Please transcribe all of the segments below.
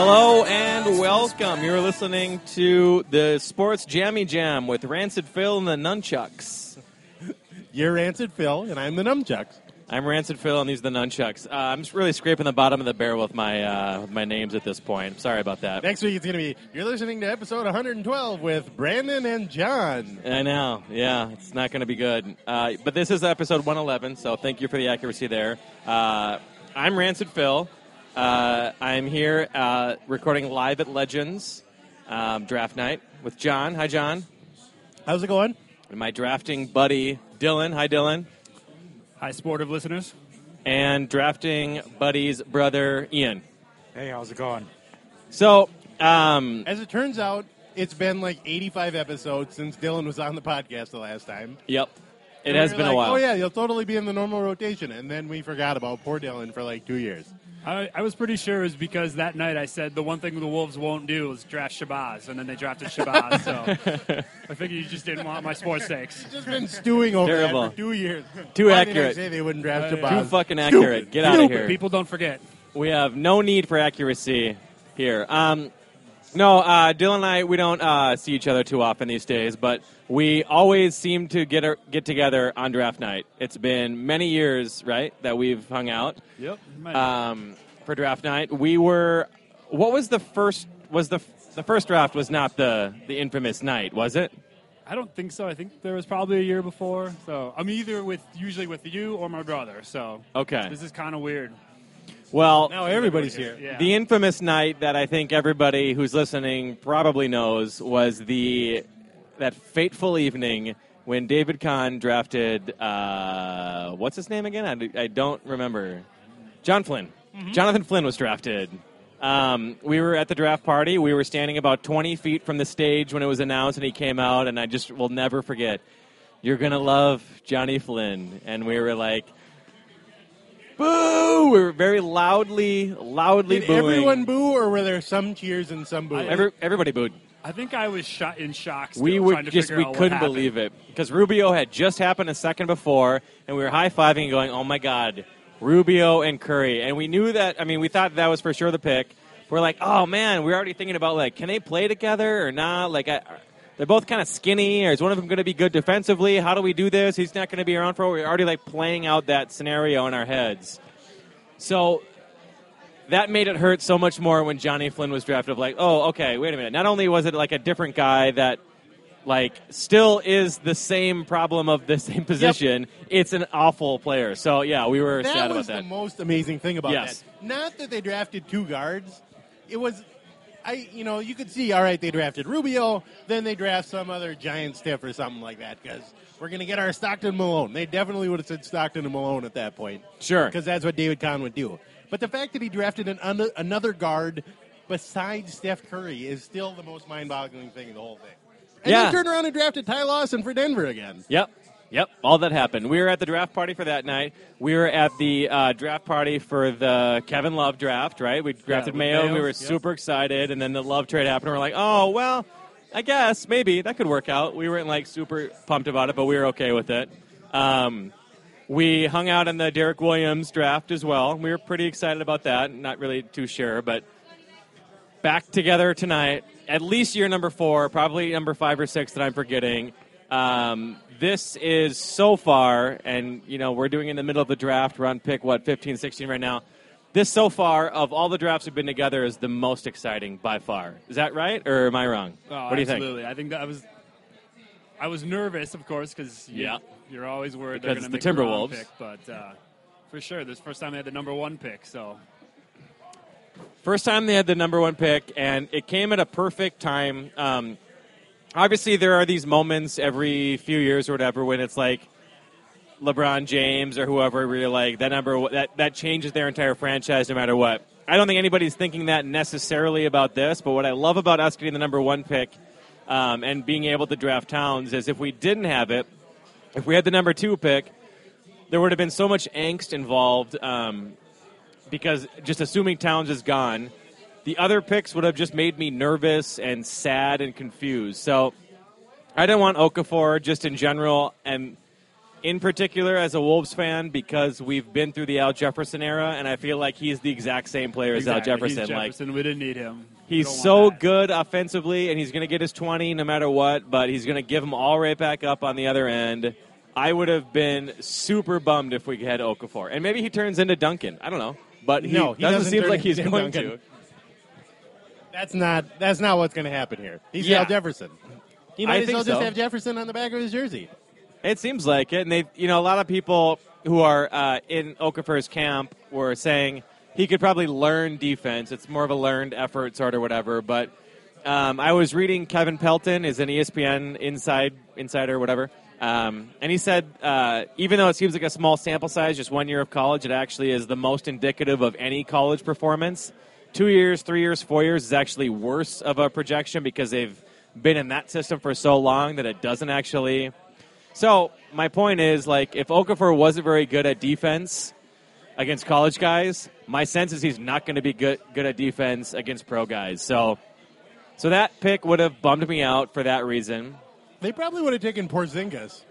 Hello and welcome. You're listening to the Sports Jammy Jam with Rancid Phil and the Nunchucks. You're Rancid Phil, and I'm the Nunchucks. I'm Rancid Phil, and these are the Nunchucks. Uh, I'm just really scraping the bottom of the barrel with my uh, with my names at this point. Sorry about that. Next week it's going to be you're listening to episode 112 with Brandon and Jon. I know. Yeah, it's not going to be good. Uh, but this is episode 111, so thank you for the accuracy there. Uh, I'm Rancid Phil. Uh, I'm here uh, recording live at Legends um, Draft Night with Jon. Hi, Jon. How's it going? And my drafting buddy, Dylan. Hi, Dylan. Hi, sportive listeners. And drafting buddy's brother, Ian. Hey, how's it going? So, um, As it turns out, it's been like 85 episodes since Dylan was on the podcast the last time. yep. It And has we were been a while. Oh yeah, you'll totally be in the normal rotation, and then we forgot about poor Dylan for like two years. I, I was pretty sure it was because that night I said the one thing the Wolves won't do is draft Shabazz, and then they drafted Shabazz. so I figured you just didn't want my sports takes. Just been stewing over Terrible. that for two years. Too Why did I accurate. say they wouldn't draft Uh, Shabazz? Too fucking accurate. Get out of here. People don't forget. We have no need for accuracy here. Um, no, uh, Dylan and I, we don't uh, see each other too often these days, but we always seem to get er, get together on draft night. It's been many years, right, that we've hung out Yep. um, for draft night. We were. What was the first? Was the the first draft was not the the infamous night, was it? I don't think so. I think there was probably a year before. So I'm either with usually with you or my brother. So Okay. this is kind of weird. Well, Now everybody's here. Yeah. The infamous night that I think everybody who's listening probably knows was the that fateful evening when David Kahn drafted uh, what's his name again? I, I don't remember. John Flynn. Jonathan Flynn was drafted. Um, we were at the draft party. We were standing about 20 feet from the stage when it was announced, and he came out, and I just will never forget. You're gonna love Johnny Flynn, and we were like, "Boo!" We were very loudly, loudly Did booing. everyone boo, or were there some cheers and some boo? Every, everybody booed. I think I was shot in shock. Still, we trying would to just we couldn't believe it because Rubio had just happened a second before, and we were high fiving and going, "Oh my god, Rubio and Curry!" And we knew that. I mean, we thought that was for sure the pick. We're like, "Oh man, we're already thinking about like, can they play together or not?" Like, I, they're both kind of skinny, or is one of them going to be good defensively? How do we do this? He's not going to be around for. We're already like playing out that scenario in our heads. So that made it hurt so much more when Johnny Flynn was drafted. Of like, oh, okay, wait a minute. Not only was it like a different guy that like still is the same problem of the same position, it's an awful player. So yeah, we were that sad was about that. the most amazing thing about Yes. that. Not that they drafted two guards. It was, I you know, you could see. All right, they drafted Rubio, then they draft some other giant stiff or something like that because we're going to get our Stockton Malone. They definitely would have said Stockton and Malone at that point. Sure. because that's what David Kahn would do. But the fact that he drafted an, un- another guard besides Steph Curry is still the most mind-boggling thing in the whole thing. And Yeah. then turned around and drafted Ty Lawson for Denver again. Yep. Yep, all that happened. We were at the draft party for that night. We were at the uh, draft party for the Kevin Love draft, right? We drafted with Mayo. Mayo, We were yep. super excited, and then the Love trade happened. and We're like, oh well, I guess maybe that could work out. We weren't like super pumped about it, but we were okay with it. Um, We hung out in the Derrick Williams draft as well. We were pretty excited about that. Not really too sure, but back together tonight. At least year number four, probably number five or six that I'm forgetting. Um, this is so far, and you know we're doing in the middle of the draft. We're on pick what 15, 16 right now. This so far of all the drafts we've been together is the most exciting by far. Is that right, or am I wrong? Oh, what do you think? absolutely. I think that was. I was nervous, of course, because you, Yeah. you're always worried Because they're going to the Timberwolves. pick. But uh, for sure, this is the first time they had the number one pick. So First time they had the number one pick, and it came at a perfect time. Um, obviously, there are these moments every few years or whatever when it's like LeBron James or whoever, you're like that number that that changes their entire franchise no matter what. I don't think anybody's thinking that necessarily about this, but what I love about us getting the number one pick um, and being able to draft Towns is if we didn't have it, if we had the number two pick, there would have been so much angst involved. Um, because just assuming Towns is gone, the other picks would have just made me nervous and sad and confused. So I didn't want Okafor just in general, and in particular as a Wolves fan because we've been through the Al Jefferson era, and I feel like he's the exact same player as Al Jefferson. He's Like Jefferson. we didn't need him. He's so that. good offensively, and he's going to get his 20 no matter what, but he's going to give them all right back up on the other end. I would have been super bummed if we had Okafor. And maybe he turns into Duncan. I don't know. But he, No, he doesn't, doesn't seem like he's going Duncan. to. That's not that's not what's going to happen here. He's Yeah. Al Jefferson. He I might as well just so. have Jefferson on the back of his jersey. It seems like it. And they, you know, a lot of people who are uh, in Okafor's camp were saying he could probably learn defense. It's more of a learned effort, sort of whatever. But um, I was reading Kevin Pelton is an ESPN inside insider, whatever. Um, and he said, uh, even though it seems like a small sample size, just one year of college, it actually is the most indicative of any college performance. Two years, three years, four years is actually worse of a projection because they've been in that system for so long that it doesn't actually. So my point is, like, if Okafor wasn't very good at defense against college guys, my sense is he's not going to be good good at defense against pro guys. So, so that pick would have bummed me out for that reason. They probably would have taken Porzingis.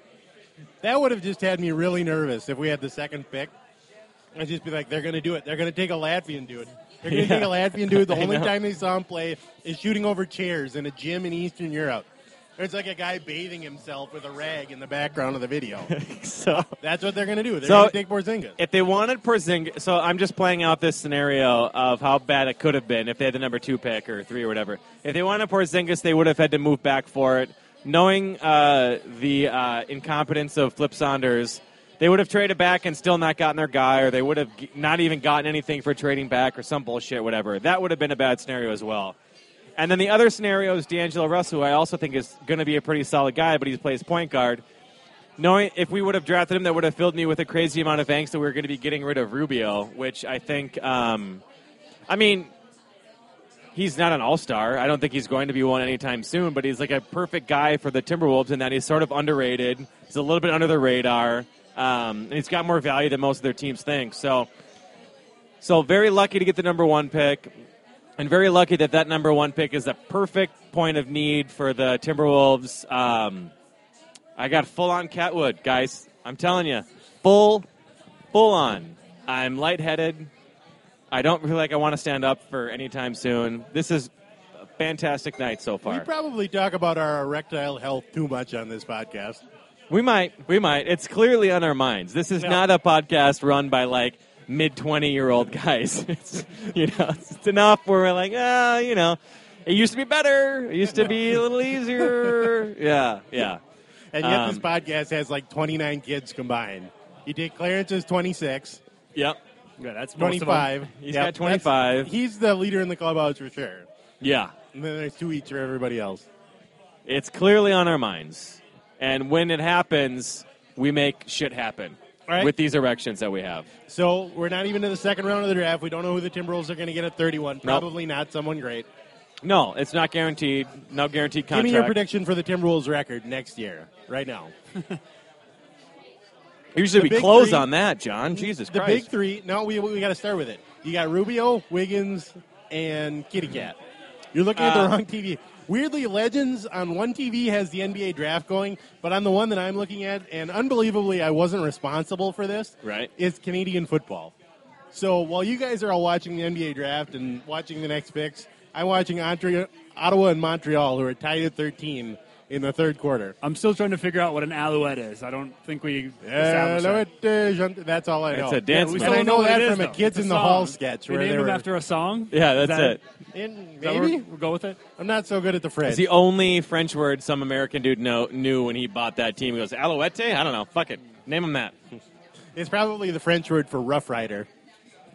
That would have just had me really nervous if we had the second pick. I'd just be like, they're going to do it. They're going to take a Latvian dude. They're going to Yeah. take a Latvian dude. The only time they saw him play is shooting over chairs in a gym in Eastern Europe. There's like a guy bathing himself with a rag in the background of the video. So, That's what they're going to do. They're So- going to take Porzingis. if they wanted Porzingis, so I'm just playing out this scenario of how bad it could have been if they had the number two pick or three or whatever. If they wanted Porzingis, they would have had to move back for it. Knowing uh, the uh, incompetence of Flip Saunders, they would have traded back and still not gotten their guy, or they would have not even gotten anything for trading back or some bullshit, whatever. That would have been a bad scenario as well. And then the other scenario is D'Angelo Russell, I also think is going to be a pretty solid guy, but he plays point guard. Knowing if we would have drafted him, that would have filled me with a crazy amount of angst that we were going to be getting rid of Rubio, which I think, um, I mean, he's not an all star. I don't think he's going to be one anytime soon, but he's like a perfect guy for the Timberwolves in that he's sort of underrated. He's a little bit under the radar, um, and he's got more value than most of their teams think. So, so very lucky to get the number one pick, and very lucky that that number one pick is a perfect point of need for the Timberwolves. Um, I got full on Catwood, guys. I'm telling you, full, full on. I'm lightheaded. I don't feel like I want to stand up for any time soon. This is a fantastic night so far. we probably talk about our erectile health too much on this podcast. We might, we might. It's clearly on our minds. This is Yeah. not a podcast run by like mid twenty year old guys. It's you know, it's enough where we're like, ah, you know, it used to be better. It used to be a little easier. Yeah, yeah. And yet this Um, podcast has like 29 kids combined. You take Clarence's 26, Yep. Yeah, that's most of them. 25. He's Yep, got 25. that's- He's the leader in the clubhouse for sure. Yeah. And then there's two each for everybody else. It's clearly on our minds. And when it happens, we make shit happen right. with these erections that we have. So we're not even in the second round of the draft. We don't know who the Timberwolves are going to get at 31. Probably not someone great. No, it's not guaranteed. No guaranteed contract. Give me your prediction for the Timberwolves record next year, right now. Usually The we close three- on that, Jon. Jesus the Christ. big three. No, we, we got to start with it. You got Rubio, Wiggins, and Kitty Cat. You're looking at the Uh, wrong TV. Weirdly, Legends on one TV has the NBA draft going, but on the one that I'm looking at, and unbelievably, I wasn't responsible for this. Right. Is Canadian football. So while you guys are all watching the NBA draft and watching the next picks, I'm watching Entre- Ottawa and Montreal, who are tied at 13 in the third quarter. I'm still trying to figure out what an alouette is. I don't think we established no, that. it, Jean- that's all I know. It's a dance we man. And I still know that it is, from a. Kids It's in the song. Hall sketch We where named they him were- after a song. Yeah, Is that's that- it. In, is that maybe we'll go with it. I'm not so good at the French. It's the only French word some American dude know, knew when he bought that team. He goes, Alouette? I don't know. Fuck it. Name him that. It's probably the French word for Rough Rider,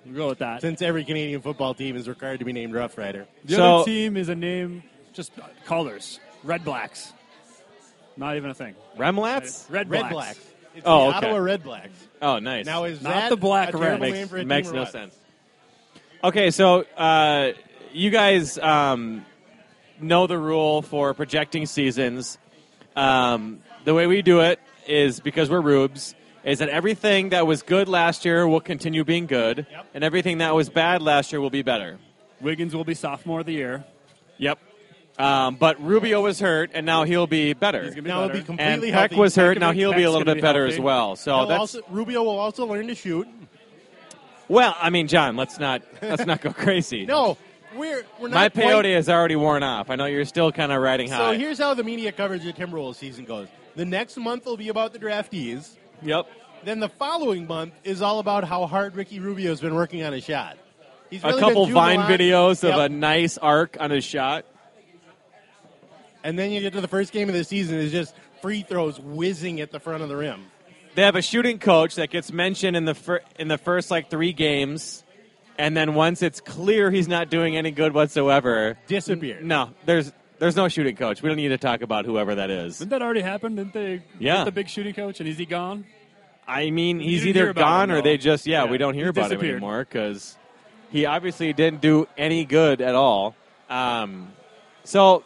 We'll go with that. since every Canadian football team is required to be named Rough Rider. The So- other team is a name, just colors, red blacks. Not even a thing. Remlats? Red, Red blacks. Blacks. It's Oh, the okay. Ottawa Red Blacks. Oh, nice. Now is Not that the Black a Red. Makes- name for a makes team no what? sense. Okay, so uh, you guys um, know the rule for projecting seasons. Um, the way we do it is because we're rubes. Is that everything that was good last year will continue being good, Yep. and everything that was bad last year will be better. Wiggins will be sophomore of the year. Yep. Um, but Rubio was hurt, and now he'll be better. He's be Now it'll be completely and Peck healthy. was hurt. Peck- Now he'll be a little bit be better healthy. as well. So He'll that's also, Rubio will also learn to shoot. well. I mean, Jon, let's not let's not go crazy. No, we're we're not my quite- peyote has already worn off. I know you're still kind of riding high. So here's how the media coverage of Timberwolves season goes. The next month will be about the draftees. yep. Then the following month is all about how hard Ricky Rubio's been working on his shot. He's really a couple Vine jubilant. videos of a nice arc on his shot. And then you get to the first game of the season is just free throws whizzing at the front of the rim. They have a shooting coach that gets mentioned in the fir- in the first like three games, and then once it's clear he's not doing any good whatsoever, Disappeared. no, there's there's no shooting coach. We don't need to talk about whoever that is. Didn't that already happen? Didn't they Yeah. get the big shooting coach and is he gone? I mean, he's either gone him, or they just yeah, Yeah, we don't hear he about him anymore because he obviously didn't do any good at all. Um, so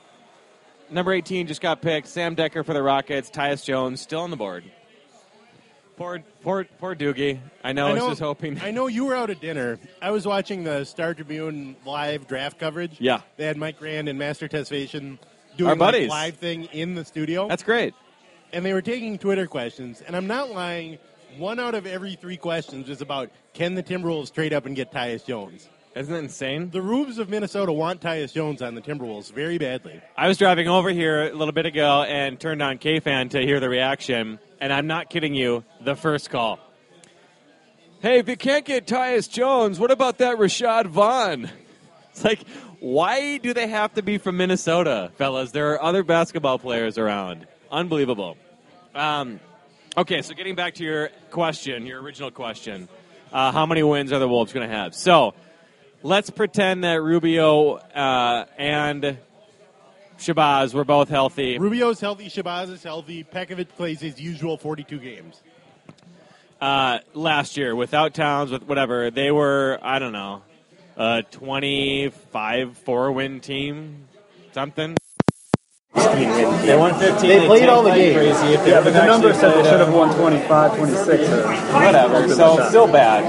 number eighteen just got picked. Sam Dekker for the Rockets. Tyus Jones still on the board. Poor poor poor Doogie. I know. I, was just hoping. I know you were out at dinner. I was watching the Star Tribune live draft coverage. Yeah. They had Mike Grand and Master Testation doing Our like, live thing in the studio. That's great. and they were taking Twitter questions, and I'm not lying. One out of every three questions was about can the Timberwolves trade up and get Tyus Jones? Isn't that insane? The Rubes of Minnesota want Tyus Jones on the Timberwolves very badly. I was driving over here a little bit ago and turned on KFan to hear the reaction, and I'm not kidding you. The first call. Hey, if you can't get Tyus Jones, what about that Rashad Vaughn? It's like, why do they have to be from Minnesota, fellas? There are other basketball players around. Unbelievable. Um, okay, so getting back to your question, your original question, uh, how many wins are the Wolves going to have? So let's pretend that Rubio uh, and Shabazz were both healthy. Rubio's healthy, Shabazz is healthy. Pekovic plays his usual 42 games. uh, last year without Towns, with whatever. They were, I don't know, a 25 4 win team, something. They won 15. They played all the games. Crazy. If they Yeah, would've but the number said they should have won 25, 26. Or Whatever. So still bad.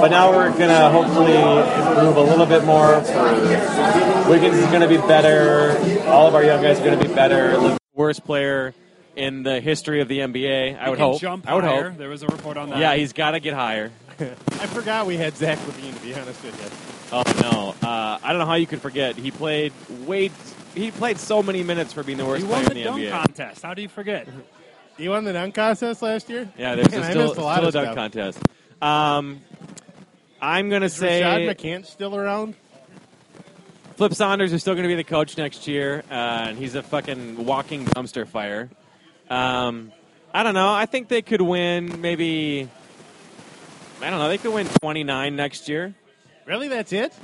But now we're gonna hopefully improve a little bit more. For Wiggins is gonna be better. All of our young guys are gonna be better. The worst player in the history of the NBA. I He would hope. Jump I would higher. hope. There was a report on that. Yeah, he's got to get higher. I forgot we had Zach LaVine, to be honest with you. Oh no! Uh, I don't know how you could forget. He played way. He played so many minutes for being the worst he won player the in the dunk NBA. contest. How do you forget? He won the dunk contest last year? Yeah, there's Man, a I still, a still a dunk contest. Um, I'm gonna Is say Rashad McCants still around? Flip Saunders is still gonna be the coach next year, uh, and he's a fucking walking dumpster fire. Um, I don't know. I think they could win maybe. I don't know. They could win 29 next year. Really, that's it?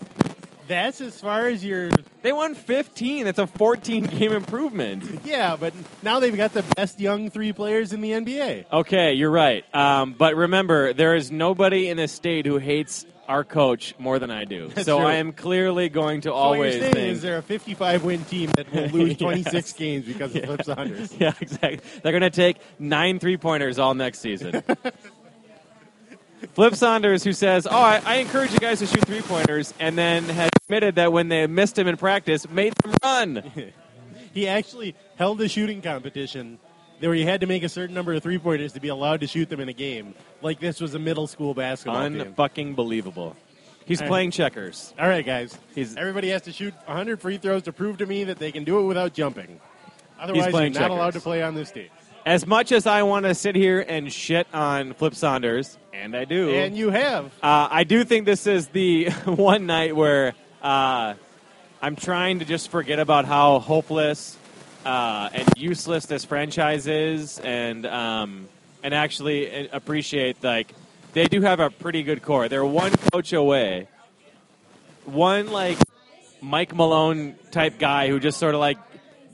That's as far as your. They won 15. That's a 14 game improvement. Yeah, but now they've got the best young three players in the NBA. Okay, you're right. Um, but remember, there is nobody in this state who hates our coach more than I do. That's so true. I am clearly going to So always what you're saying think. is they're a 55 win team that will lose 26 Yes. games because of Flip Saunders. yeah, exactly. They're going to take nine three pointers all next season. Flip Saunders, who says, "Oh, I, I encourage you guys to shoot three pointers," and then has admitted that when they missed him in practice, made them run. He actually held a shooting competition where you had to make a certain number of three pointers to be allowed to shoot them in a game. Like this was a middle school basketball game. Unfucking believable. He's All right. playing checkers. All right, guys. He's- Everybody has to shoot 100 free throws to prove to me that they can do it without jumping. Otherwise, you're not checkers. allowed to play on this stage. As much as I want to sit here and shit on Flip Saunders, and I do, And you have. Uh, I do think this is the one night where uh, I'm trying to just forget about how hopeless uh, and useless this franchise is, and um, and actually appreciate like they do have a pretty good core. They're one coach away, one like Mike Malone type guy who just sort of like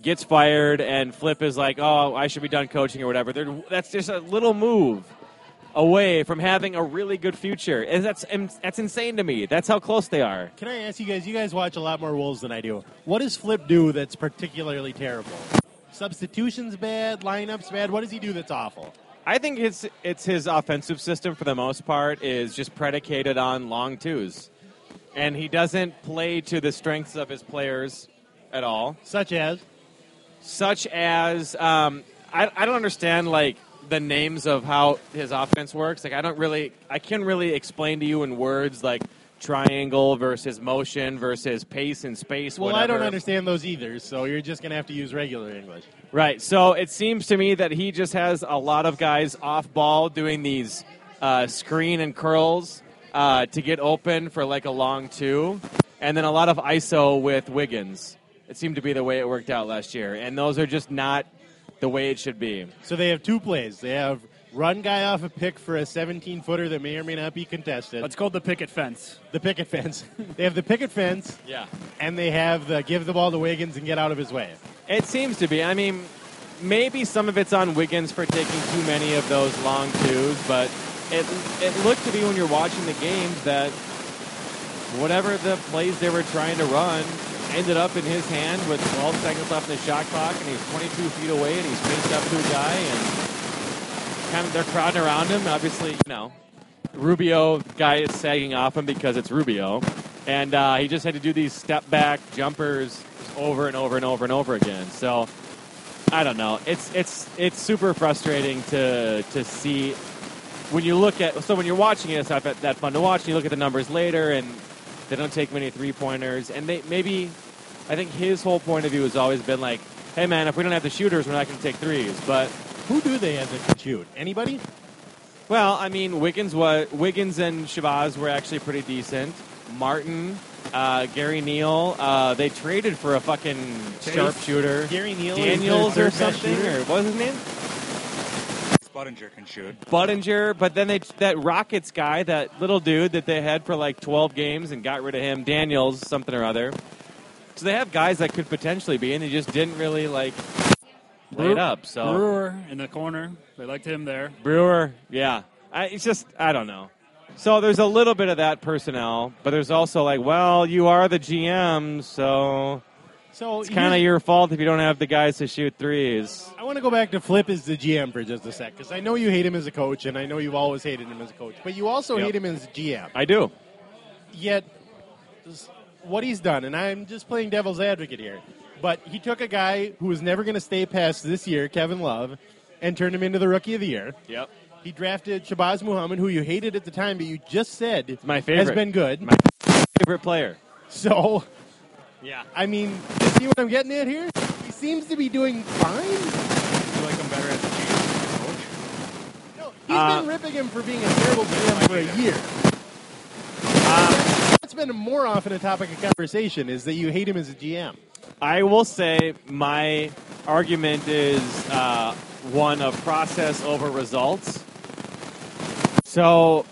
gets fired, and Flip is like, "Oh, I should be done coaching or whatever." They're, that's just a little move away from having a really good future, and that's and that's insane to me. That's how close they are. Can I ask you guys? You guys watch a lot more Wolves than I do. What does Flip do that's particularly terrible? Substitutions bad, lineups bad. What does he do that's awful? I think it's it's his offensive system for the most part is just predicated on long twos, and he doesn't play to the strengths of his players at all. Such as such as um, I, I don't understand like the names of how his offense works. Like I don't really I can't really explain to you in words like triangle versus motion versus pace and space. well, I don't understand those either. So you're just gonna have to use regular English. Right. So it seems to me that he just has a lot of guys off ball doing these uh, screen and curls uh, to get open for like a long two, and then a lot of ISO with Wiggins. It seemed to be the way it worked out last year, and those are just not the way it should be. So they have two plays. They have run guy off a pick for a 17 footer that may or may not be contested. It's called the picket fence. the picket fence. they have the picket fence, Yeah. and they have the give the ball to Wiggins and get out of his way. It seems to be. I mean, maybe some of it's on Wiggins for taking too many of those long twos, but it it looked to be when you're watching the games that whatever the plays they were trying to run ended up in his hand with 12 seconds left in the shot clock, and he's 22 feet away, and he's faced up to a guy, and kind of they're crowding around him. Obviously, you know, Rubio guy is sagging off him because it's Rubio, and uh, he just had to do these step back jumpers over and over and over and over again. So I don't know. It's it's it's super frustrating to to see when you look at so when you're watching it, it's not that, that fun to watch. And you look at the numbers later, and they don't take many three pointers, and they maybe I think his whole point of view has always been like, hey man, if we don't have the shooters, we're not going to take threes, but. Who do they have that can shoot? Anybody? Well, I mean, Wiggins was Wiggins and Shabazz were actually pretty decent. Martin, uh, Gary Neal, uh, they traded for a fucking sharpshooter. Gary Neal Daniels or something, or what was his name? Sputtinger can shoot. Budinger, but then they that Rockets guy, that little dude that they had for like 12 games and got rid of him, Daniels something or other. So they have guys that could potentially be, and they just didn't really like lay it up. So Brewer in the corner. They liked him there. Brewer, yeah. I, it's just I don't know. So there's a little bit of that personnel, but there's also like, well, you are the GM, so So it's kind of your fault if you don't have the guys to shoot threes. I want to go back to Flip as the GM for just a sec because I know you hate him as a coach, and I know you've always hated him as a coach, but you also Yep. hate him as a GM. I do. Yet, what he's done, and I'm just playing devil's advocate here, but he took a guy who was never going to stay past this year, Kevin Love, and turned him into the Rookie of the Year. Yep. He drafted Shabazz Muhammad, who you hated at the time, but you just said My favorite. has been good. My favorite player. So, Yeah. I mean, you see what I'm getting at here? He seems to be doing fine. You like him better as a GM coach? No, he's Uh, been ripping him for being a terrible GM for a year. Uh, That's been more often a topic of conversation is that you hate him as a GM. I will say my argument is uh, one of process over results. So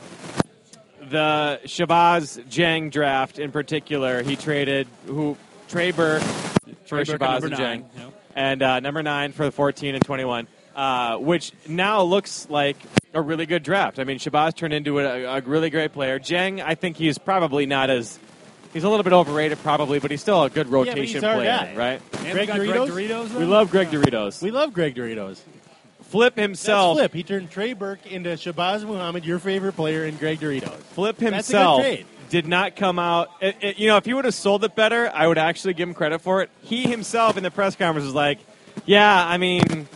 the Shabazz Dieng draft in particular, he traded who Trey Burke for Trey Shabazz number and Dieng, nine, yep. and uh, number nine for the 14 and 21, uh, which now looks like a really good draft. I mean, Shabazz turned into a, a really great player. Dieng, I think he's probably not as He's a little bit overrated, probably, but he's still a good rotation he's our player, guy. right? And Greg we Doritos? Greg Doritos. We love Greg Doritos. We love Greg Doritos. Flip himself. That's himself. Flip. He turned Trey Burke into Shabazz Muhammad, your favorite player, and Greg Doritos. Flip That's a good himself trade. did not come out. It, it- you know, if he would have sold it better, I would actually give him credit for it. He himself in the press conference was like, "Yeah, I mean,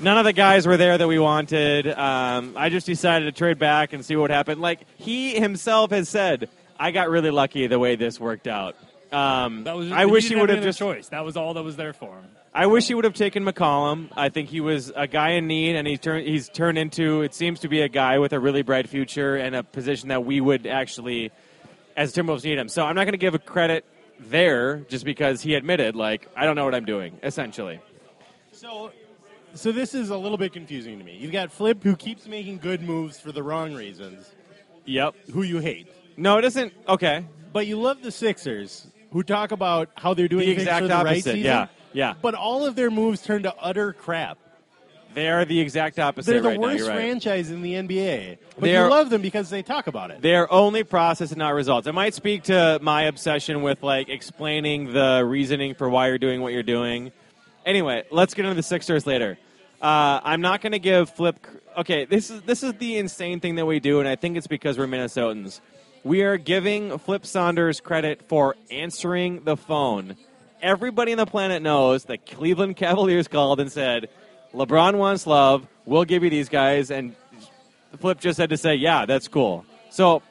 none of the guys were there that we wanted. Um, I just decided to trade back and see what happened." Like he himself has said, "I got really lucky the way this worked out." Um, That was. I wish he didn't would have have any just. choice. That was all that was there for him. I wish he would have taken McCollum. I think he was a guy in need, and he turned. He's turned into. It seems to be a guy with a really bright future and a position that we would actually, as Timberwolves, need him. So I'm not going to give a credit there just because he admitted, like, I don't know what I'm doing. Essentially, So, so this is a little bit confusing to me. You've got Flip who keeps making good moves for the wrong reasons, yep. who you hate, No, it isn't. Okay, but you love the Sixers who talk about how they're doing the exact the right opposite. season. yeah, yeah. But all of their moves turn to utter crap. They are the exact opposite. They're the right worst you're right. franchise in the NBA. But They you are- love them because they talk about it. They're only process and not results. It might speak to my obsession with like explaining the reasoning for why you're doing what you're doing. Anyway, let's get into the Sixers later. Uh, I'm not going to give Flip. Okay, this is this is the insane thing that we do, and I think it's because we're Minnesotans. We are giving Flip Saunders credit for answering the phone. Everybody on the planet knows that Cleveland Cavaliers called and said, "LeBron wants love. We'll give you these guys." And Flip just had to say, "Yeah, that's cool." So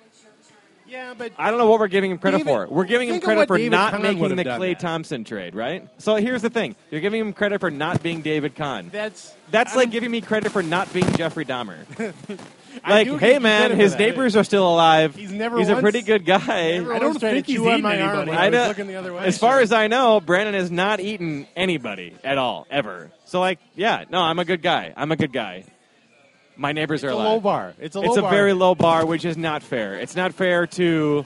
yeah, but I don't know what we're giving him credit David- for. We're giving him credit for David not Kahn making the Klay that. Thompson trade, right? So here's the thing: you're giving him credit for not being David Kahn. that's That's I like giving me credit for not being Jeffrey Dahmer. I like, hey man, his that. neighbors are still alive. He's never He's a pretty good guy. I don't think he's eaten my anybody. I I looking the other way. As far as I know, Brandon has not eaten anybody at all ever. So like, yeah, no, I'm a good guy. I'm a good guy. My neighbors it's are a alive. low bar. It's a low it's a bar. very low bar, which is not fair. It's not fair to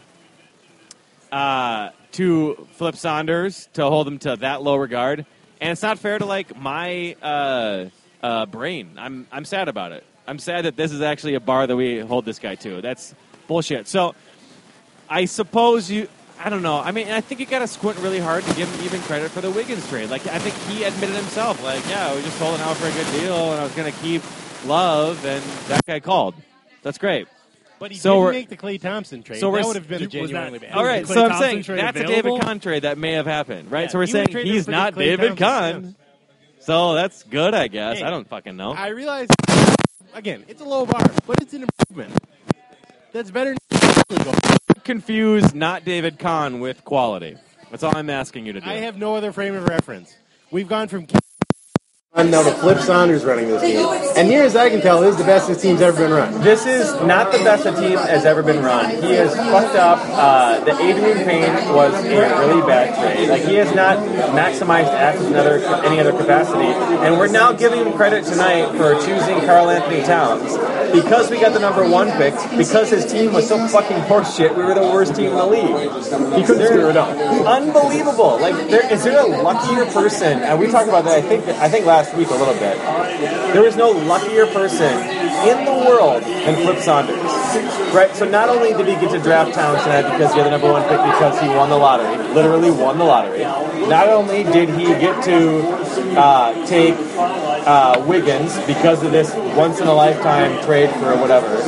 uh, to Flip Saunders to hold him to that low regard, and it's not fair to like my uh, uh, brain. I'm I'm sad about it. I'm sad that this is actually a bar that we hold this guy to. That's bullshit. So I suppose you. I don't know. I mean, I think you got to squint really hard to give him even credit for the Wiggins trade. Like, I think he admitted himself, like, yeah, we just holding out for a good deal, and I was going to keep Love, and that guy called. That's great. But he So didn't we're- make the Klay Thompson trade. so we're that would have been a Was that- bad. All Was right, the so Klay I'm Thompson saying trade that's a? David Kahn trade that may have happened, right? Yeah, so we're saying he's not David Thompson, Kahn. So that's good, I guess. Hey, I don't fucking know. I realize, again, it's a low bar, but it's an improvement. That's better than Confuse not David Kahn with quality. That's all I'm asking you to do. I have no other frame of reference. We've gone from now the Flip Saunders running this team. And near as I can tell, this is the best this team's ever been run. This is not the best a team has ever been run. He has fucked up. Uh, the Adreian Payne was a really bad trade. Like he has not maximized assets in other, any other capacity. And we're now giving him credit tonight for choosing Karl Anthony Towns because we got the number one pick. Because his team was so fucking horseshit, we were the worst team in the league. He couldn't screw it up. Unbelievable. Like there is there a luckier person? And we talked about that. I think I think last week a little bit. There is no luckier person in the world than Flip Saunders. Right? So not only did he get to draft Towns tonight because he had the number one pick because he won the lottery, literally won the lottery. Not only did he get to uh, take uh, Wiggins because of this once in a lifetime trade for whatever,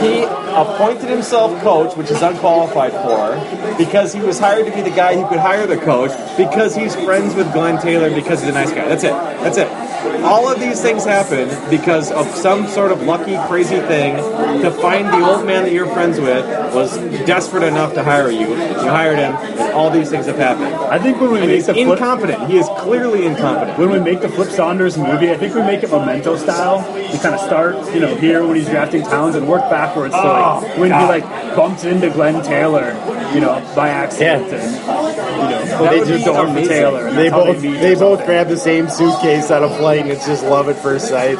he appointed himself coach, which is unqualified for, because he was hired to be the guy who could hire the coach, because he's friends with Glen Taylor, because he's a nice guy. That's it. That's it. All of these things happen because of some sort of lucky, crazy thing to find the old man that you're friends with was desperate enough to hire you. You hired him, and all these things have happened. I think when we And make he's the flip, incompetent. He is clearly incompetent. when we make the Flip Saunders movie, I think we make it memento style. We kind of start, you know, here when he's drafting Towns and work backwards to like oh, when he like bumps into Glen Taylor, you know, by accident, and you know, That opens would the be door for amazing. Taylor. They both meet they both something. grab the same suitcase on a plane. and it's just love at first sight.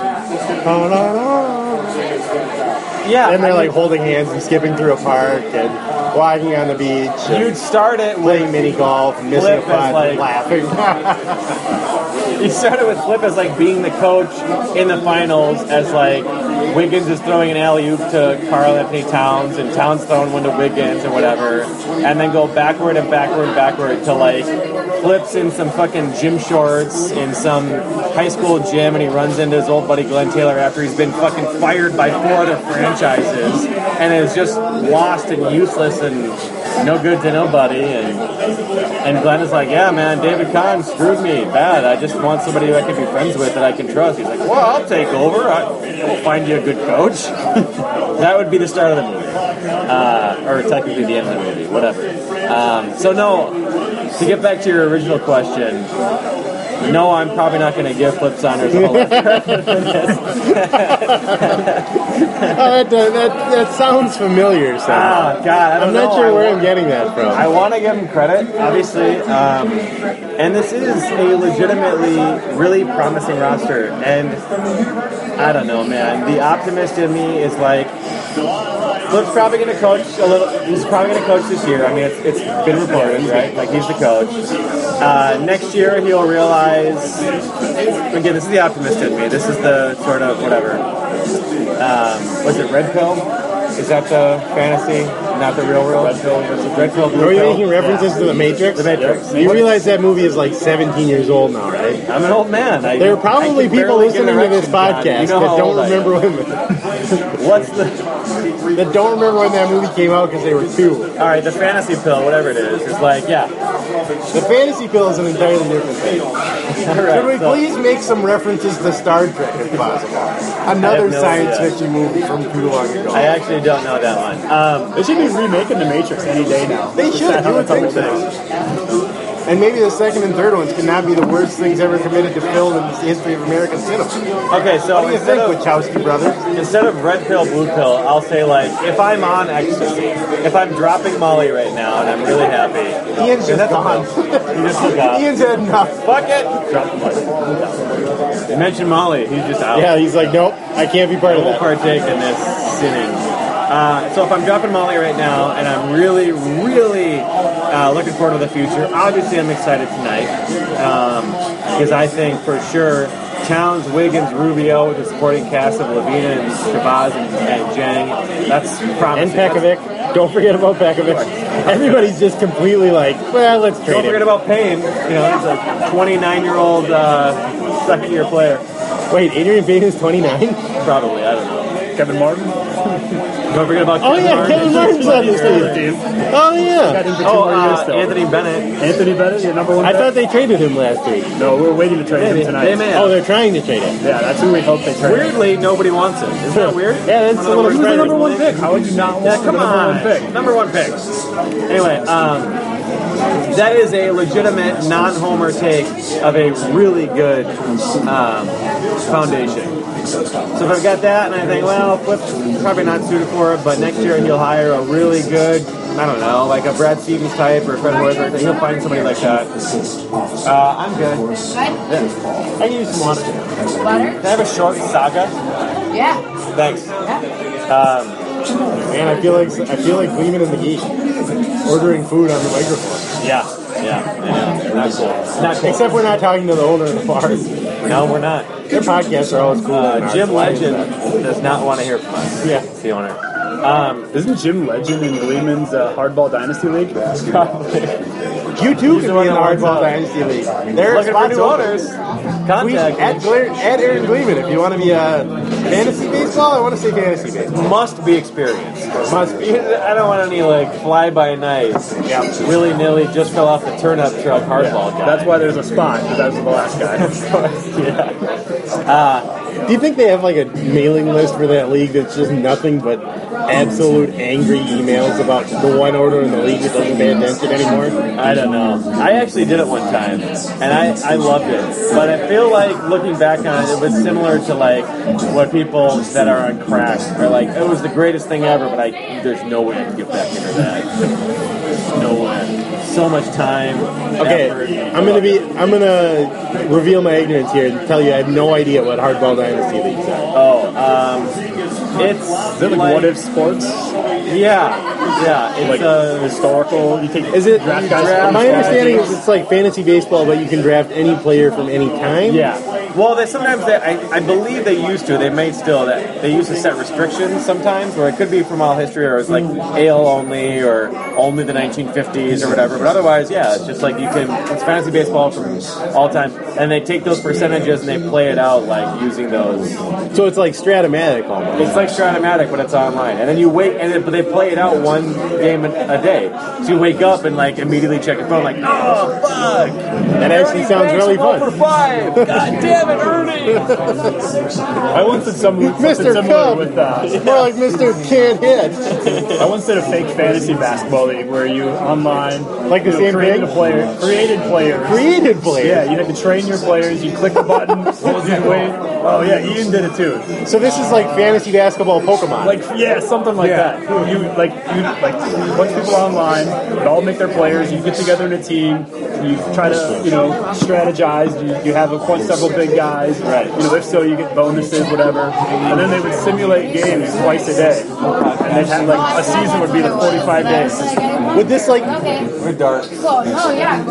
Yeah. And they're like holding hands and skipping through a park and walking on the beach, You'd start it with playing mini golf, and missing a Flip as, putt, like- and laughing. He started with Flip as like being the coach in the finals, as like Wiggins is throwing an alley oop to Karl Anthony Towns, and Towns throwing one to Wiggins or whatever, and then go backward and backward and backward to like flips in some fucking gym shorts in some high school gym, and he runs into his old buddy Glen Taylor after he's been fucking fired by four other franchises, and is just lost and useless and no good to nobody, and and Glen is like, yeah, man, David Kahn screwed me bad. I just want somebody who I can be friends with that I can trust. He's like, well, I'll take over. I, will find you a good coach. that would be the start of the movie, uh, or technically the end of the movie, whatever. Um, so no, to get back to your original question. No, I'm probably not going to give Flip Saunders a whole lot of credit. Oh, that, that, that sounds familiar. somehow. Ah, God, I I'm not know. sure I where wa- I'm getting that from. I want to give him credit, obviously, um, and this is a legitimately really promising roster. And I don't know, man. The optimist in me is like, Flip's probably going to coach a little. He's probably going to coach this year. I mean, it's, it's been reported, right? Like he's the coach. Uh, next year, he'll realize. Again, this is the optimist in me. This is the sort of whatever. Um, was it Red Pill? Is that the fantasy, not the real world? Red Pill versus Red Pill. Blue Are you Pill? making references Yeah. to the Matrix? The Matrix. You realize that movie is like 17 years old now, right? I'm an old man. I, There are probably people listening to this podcast You know that don't old I am. remember when What's the that don't remember when that movie came out because they were two. all right? The fantasy pill, whatever it is, is like yeah. The fantasy pill is an entirely different thing. All Could we please make some references to Star Trek if possible? Another no science idea. fiction movie from too long ago. I actually don't know that one. Um, They should be remaking The Matrix any day now. They Is should. that how You And maybe the second and third ones could cannot be the worst things ever committed to film in the history of American cinema. okay, so What do you instead think, of Wachowski brothers? instead of red pill, blue pill, I'll say like if I'm on ecstasy, if I'm dropping Molly right now and I'm really happy. Ian's just that's gone. He just took off. Ian's had enough. Fuck it. Drop the mic. You mentioned Molly. He's just out. Yeah, he's like, nope, I can't be part I of won't that. partake in this sinning. Uh, so if I'm dropping Molly right now, and I'm really, really uh, looking forward to the future, obviously I'm excited tonight because I think for sure Towns, Wiggins, Rubio, with the supporting cast of LaVine and Shabazz and, and Dieng, that's And promising. Pekovic. Don't forget about Pekovic. Everybody's just completely like, well, let's trade Don't forget him. about Payne. You know, he's a 29 year old uh, second year player. Wait, Adreian Payne is 29? Probably, I don't know. Kevin Martin? Don't forget about Oh, yeah, Kevin Martin's on this team. team. Oh, yeah. Got him for two Oh, more years uh. Anthony Bennett. Anthony Bennett, your number one I pick? thought they traded him last week. No, we're waiting to trade Maybe. him tonight. They may have. Oh, they're trying to trade him. Yeah, that's who we hope they trade. Weirdly, nobody wants him. Isn't that weird? Yeah, that's a little worst Who's the number one pick? How would you not want Yeah, the come number on. one pick? Number one pick. Anyway, um, that is a legitimate non-homer take of a really good um, foundation. So if I've got that and I think, well, Flip's probably not suited for it, but next year he'll hire a really good, I don't know, like a Brad Stevens type or Fred Hoiberg. He'll find somebody like that. Uh, I'm good. Yeah. I can use some water. Butter? Can I have a short saga? Yeah. Thanks. Um, Man, I feel like I feel like Gleeman and the Geek ordering food on the microphone. yeah, yeah, I know. Not cool. Not cool. Except we're not talking to the owner of the bar. No, we're not. Their podcasts are always cool. Uh, Jim Legend does not want to hear from us. Yeah. It's the owner. Um, Isn't Jim Legend in Gleeman's uh, Hardball Dynasty League? You too can the be in the Hardball out. Dynasty League. There are looking for spots new open. owners. Tweet Contact at, me. Blair, at Aaron Gleeman if you want to be a fantasy baseball. I want to say fantasy baseball. Must be experienced. Must be. I don't want any like fly by night, willy nilly, just fell off the turnip truck hardball guy. That's why there's a spot, because that was the last guy. yeah. Uh, do you think they have like a mailing list for that league that's just nothing but absolute angry emails about the one order in the league that doesn't pay attention anymore? I don't know. I actually did it one time, and I, I loved it. But I feel like looking back on it, it was similar to like what people that are on crack are like. It was the greatest thing ever, but I there's no way I can get back into that. no way. So much time. Okay, effort. I'm gonna be. I'm gonna reveal my ignorance here and tell you I have no idea what hardball dynasty leagues are. Oh, um, it's Is it like, what if sports? Yeah, yeah. It's Like uh, historical? You take Is it? draft guys draft My small understanding is it's like fantasy baseball, but you can draft any player from any time. yeah, Well, they sometimes they, I, I believe they used to. They may still that they used to set restrictions sometimes, where it could be from all history, or it's like mm. ale only, or only the 1950s, or whatever. But otherwise, yeah, it's just like you can. It's fantasy baseball from all time, and they take those percentages and they play it out like using those. So it's like Strat-O-Matic almost. It's like Strat-O-Matic, but it's online, and then you wait, and then, but they play it out one game a a day. So you wake up and like immediately check your phone, like, oh fuck, That actually sounds really fun. For five, god damn it, Ernie. I once did some, something Mr. similar Cub. with uh, It's more like Mr. Can't Hit. I once did a fake fantasy basketball league where you online Like the you same created thing? a player, created players. Created players. Yeah, you had to train your players. You click the button. you wait. Oh yeah, Ian did it too. So this is like fantasy basketball Pokemon. Like yeah, something like Yeah. that. You like you like a bunch of people online. They all make their players. You get together in a team. You try to you know strategize. You, you have a bunch several big guys. Right. You know if so you get bonuses whatever. And then they would simulate games twice a day. And they'd have like a season would be the 45 days. would this like We're dark. Oh, yeah.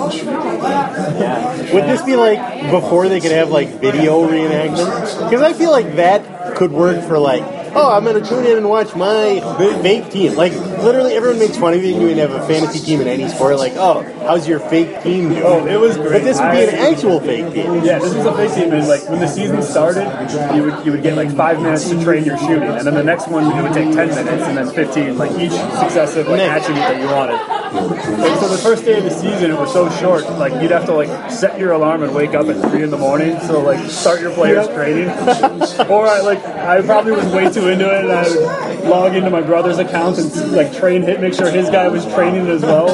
would this be like before they could have like video reenactment? Because I feel like that could work for like. Oh, I'm gonna tune in and watch my fake team. Like literally, everyone makes fun of you. When you have a fantasy team in any sport. Like, oh, how's your fake team doing? Oh, it was great. But this would be an I- actual fake team. Yeah, this was a fake team, and like when the season started, you would you would get like five minutes to train your shooting, and then the next one it would take ten minutes, and then fifteen, like each successive like attribute that you wanted. And so the first day of the season, it was so short, like you'd have to like set your alarm and wake up at three in the morning, so like start your players training. or I like I probably was way too into it, and I would log into my brother's account and like train hit, make sure his guy was training as well.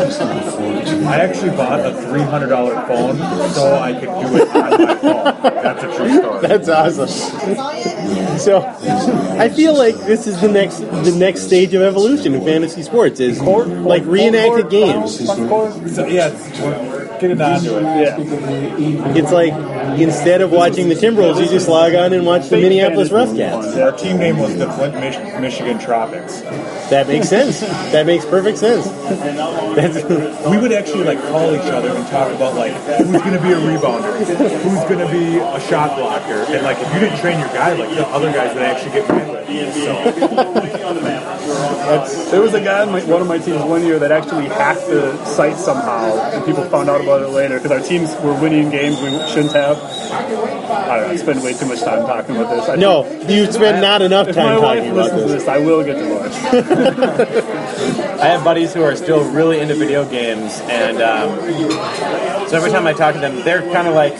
I actually bought a three hundred dollar phone so I could do it on my phone. That's a true story. That's awesome. So, I feel like this is the next the next stage of evolution in fantasy sports is like reenacted games. So, yeah, it's, we're getting onto it. Yeah. It's like instead of watching the Timberwolves, you just log on and watch the Minneapolis Roughcats. Our team name was the Flint, Mich- Michigan Tropics. That makes sense. That makes perfect sense. That's, We would actually like call each other and talk about like who's going to be a rebounder, who's going to be a shot blocker, and like if you didn't train your guy, like the other guys would actually get mad at. So There was a guy on my, one of my teams one year that actually hacked the site somehow, and people found out about it later because our teams were winning games we shouldn't have. I don't know. I spend way too much time talking about this. I no, think- you spend not enough if my time wife talking about listens to this. this, I will get divorced. I have buddies who are still really into video games, and um, so every time I talk to them, they're kind of like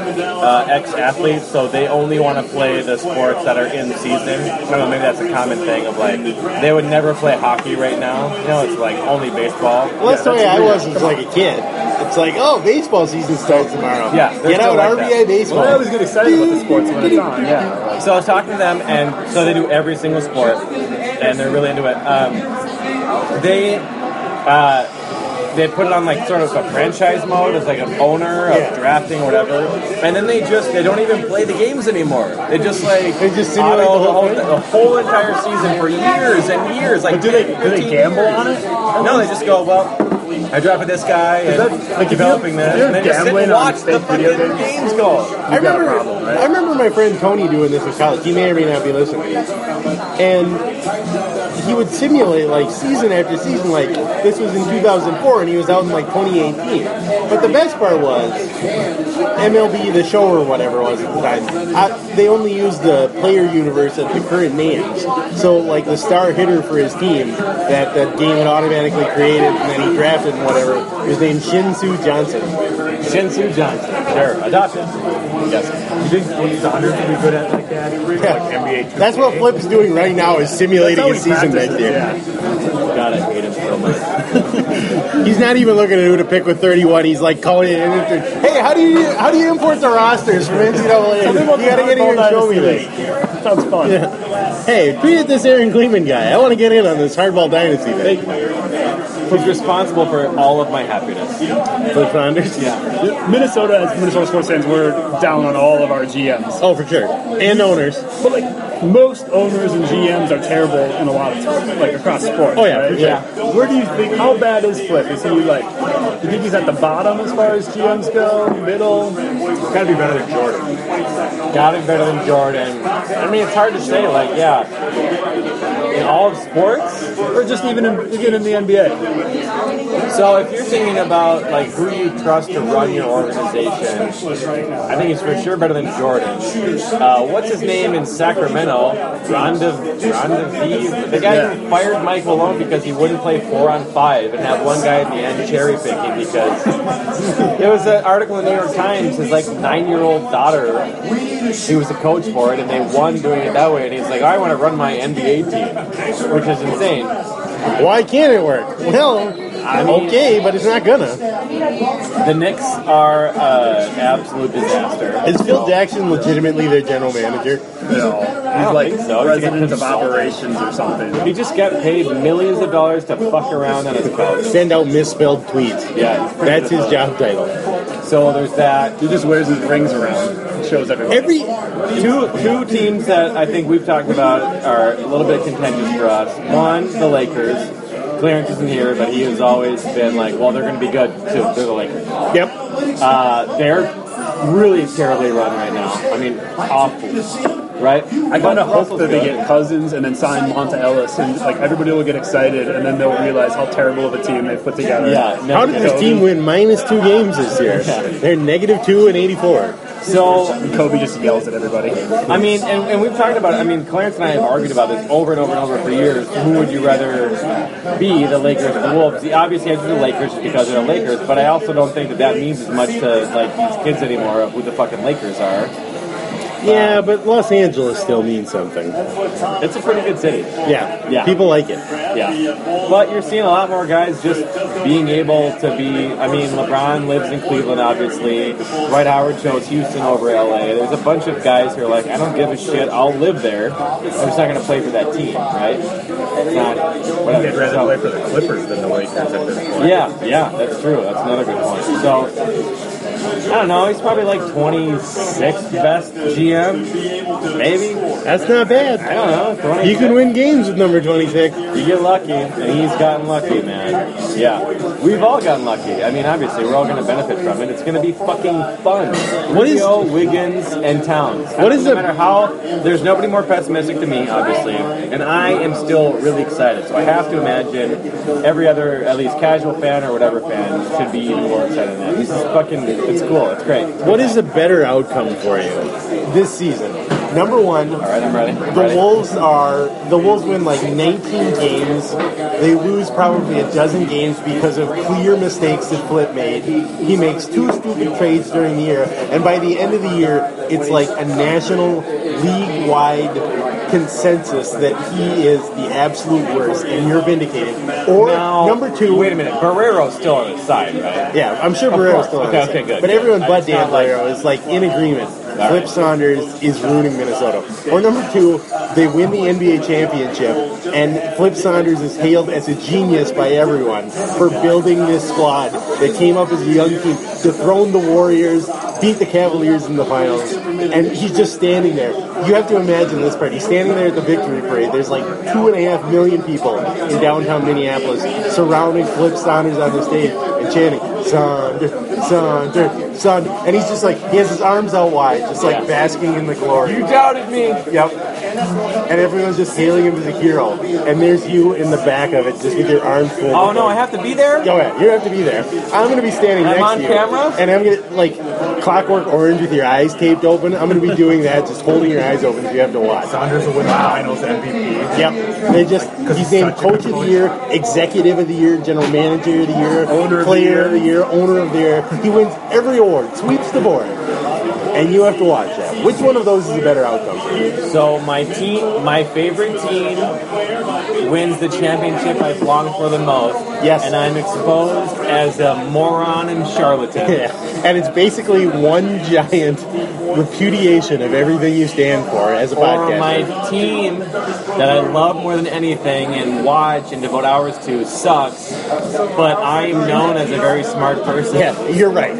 uh, ex-athletes, so they only want to play the sports that are in season. I don't know, maybe that's a common thing of like they would never play hockey right now. You know, it's like only baseball. Well, that's the way I was as like a kid. It's like, oh, baseball season starts tomorrow. Yeah, they're get out still like RBI that. baseball. well, I always get excited about the sports when it's on. Yeah. So I was talking to them, and so they do every single sport, and they're really into it. Um, they uh, they put it on like sort of a franchise mode as like an owner of Yeah. drafting or whatever, and then they just they don't even play the games anymore. They just like They just simulate the whole the, the whole entire season for years and years. Like do they do they gamble years. on it? No, they just go well. I drafted this guy and that- like, if developing you're- this, and then just sit and gambling on watch the fake video fucking games- games go. I got a remember, problem, right? I remember my friend Tony doing this in college. He may or may not be listening. And he would simulate like season after season. Like this was in 2004, and he was out in like 2018. But the best part was MLB, the show or whatever it was at the time. I, they only used the player universe of the current names. So like the star hitter for his team that that game had automatically created, and then he drafted and whatever was named Shinsu Johnson. Shinsu Johnson, sure, adopted. Yes. you think the Dodgers would be good at like that? Like NBA 2K? That's what Flip's doing right now is simulating a season next practices, year. yeah. God, I hate him so much. He's not even looking at who to pick with 31. He's like calling it. in. Hey, how do you how do you import the rosters from NCAA? You gotta get in here and show me this. Sounds fun. Hey, tweet at this Aaron Gleeman guy. I want to get in on this hardball dynasty thing. He's responsible for all of my happiness. Flip Saunders. Yeah. Minnesota, as Minnesota sports fans, we're down on all of our GMs. Oh, for sure. And owners. But like most owners and GMs are terrible in a lot of like across sports. Oh, yeah, right? yeah. Where do you think? How bad is Flip? Is he like? Do you think he's at the bottom as far as GMs go? Middle? Gotta be better than Jordan. Got it better than Jordan. I mean, it's hard to say. Like, yeah, in all of sports, or just even in, even in the NBA. So if you're thinking about like who you trust to run your organization, I think he's for sure better than Jordan. Uh, what's his name in Sacramento? Ronda, Ranadivé, the guy who fired Mike Malone because he wouldn't play four on five and have one guy at the end cherry picking because there was an article in the New York Times. His like nine year old daughter, he was a coach for it, and they won doing it that way. And he's like, I want to run my NBA team, which is insane. Why can't it work? Well, I mean- okay, but it's not gonna. The Knicks are uh, absolute disaster. Is Phil Jackson legitimately their general manager? No, I he's don't like think so. He's a president of consultant. operations or something. He just got paid millions of dollars to fuck around on his couch. Send out misspelled tweets. Yeah, That's his job title. So there's that. He just wears his rings around, shows everyone. Every Two two teams that I think we've talked about are a little bit contentious for us. One, the Lakers. Clarence isn't here, but he has always been like, well, they're going to be good too. They're the Lakers. yep. Uh, they're really terribly run right now. I mean, awful. Right? I kind of hope that they get Cousins and then sign Monta Ellis, and like everybody will get excited, and then they'll realize how terrible of a team they've put together. Yeah. How did this team win minus two games this year? They're negative two and eighty-four. So Kobe just yells at everybody. I mean, and, and we've talked about it. I mean, Clarence and I have argued about this over and over and over for years. Who would you rather be, the Lakers or the Wolves? The obvious answer is the Lakers because they're the Lakers, but I also don't think that that means as much to like these kids anymore of who the fucking Lakers are. Yeah, but Los Angeles still means something. It's a pretty good city. Yeah, Yeah. People like it. Yeah. But you're seeing a lot more guys just being able to be. I mean, LeBron lives in Cleveland, obviously. Dwight Howard chose Houston over LA. There's a bunch of guys who are like, I don't give a shit. I'll live there. I'm just not going to play for that team, right? It's not. Whatever. I'd rather So- play for the Clippers than the Lakers at this point. yeah, yeah, that's true. That's another good point. So, I don't know. He's probably like 26th best GM, maybe. That's not bad. I don't know. 26th. You can win games with number twenty-six. You get lucky, and he's gotten lucky, man. Yeah, we've all gotten lucky. I mean, obviously, we're all going to benefit from it. It's going to be fucking fun. What is- Rubio, Wiggins, and Towns? What is it? no matter how? There's nobody more pessimistic to me, obviously, and I am still really excited. So I have to imagine every other, at least casual fan or whatever fan, should be even more excited than that. This is fucking. It's cool. It's great. What is a better outcome for you this season? Number one, All right, I'm ready. I'm the ready. Wolves are the Wolves win like 19 games. They lose probably a dozen games because of clear mistakes that Flip made. He makes two stupid trades during the year, and by the end of the year, it's like a national league-wide consensus that he is the absolute worst, and you're vindicated. Or Now, number two, Wait a minute. Barreiro's still on his side, right? Yeah, I'm sure Of Barreiro's course. still on Okay, his okay, side. good. But everyone but Dan not like- Barreiro is like in agreement. Flip. Saunders is ruining Minnesota. Or number two, they win the NBA championship, and Flip Saunders is hailed as a genius by everyone for building this squad that came up as a young team, to dethroned the Warriors, beat the Cavaliers in the finals, and he's just standing there. You have to imagine this part. He's standing there at the victory parade. There's like two and a half million people in downtown Minneapolis surrounding Flip Saunders on the stage and chanting, Saunders, Saunders, Saunders. And he's just like, he has his arms out wide, just like basking in the glory. You doubted me. Yep. And everyone's just hailing him as a hero. And there's you in the back of it, just with your arms full. Oh no, I have to be there. Go ahead, you have to be there. I'm gonna be standing I'm next on to you, camera? and I'm gonna like Clockwork Orange with your eyes taped open. I'm gonna be doing that, just holding your eyes open, so you have to watch. Saunders will win the Finals MVP. Yep. They just he's named Coach of the Year, Executive of the Year, General Manager of the Year, Owner of the Player Year. of the Year, Owner of the Year. He wins every award, sweeps the board. And you have to watch that. Which one of those is a better outcome? for you? So my team, my favorite team, wins the championship I've longed for the most. Yes. and I'm exposed as a moron and charlatan. Yeah. And it's basically one giant repudiation of everything you stand for as a Or podcaster. my team that I love more than anything and watch and devote hours to sucks, but I'm known as a very smart person. Yeah, you're right.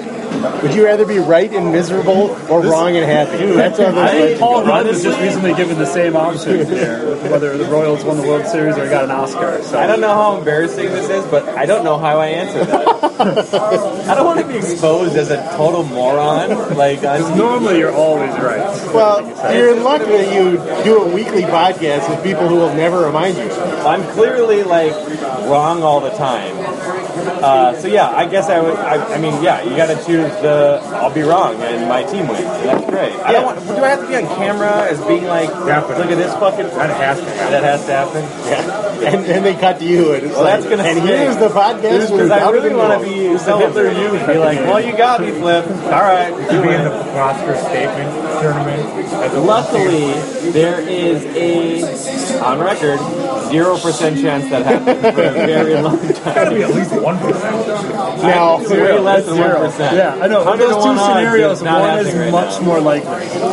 Would you rather be right and miserable or wrong and happy? That's what I think Paul Rudd was just recently given the same option there, whether the Royals won the World Series or got an Oscar. So I don't know how embarrassing this is, but I don't know how I answer that. I don't want to be exposed as a total moron. Like, normally you're always right. Well, you're in luck that you do a weekly podcast with people who will never remind you. I'm clearly like wrong all the time. Uh, so yeah, I guess I would. I, I mean, yeah, you got to choose the. I'll be wrong and my team wins. That's great. I don't want. Do I have to be on camera as being like, Definitely. look at this fucking? That has to happen. That has to happen. Yeah. And then they cut to you, and it's Well, like, that's gonna and stink. here's the podcast. Because I really want to to be the Hitler youth. Be like, well, you got me, Flip. All right, To do be in it. the Oscar statement tournament. as a- Luckily, there is a on record zero percent chance that happens for a very long gotta be time. at least one percent. Now, Way less than one Zero. percent. Yeah, I know. Those two scenarios, one is right much now. more likely.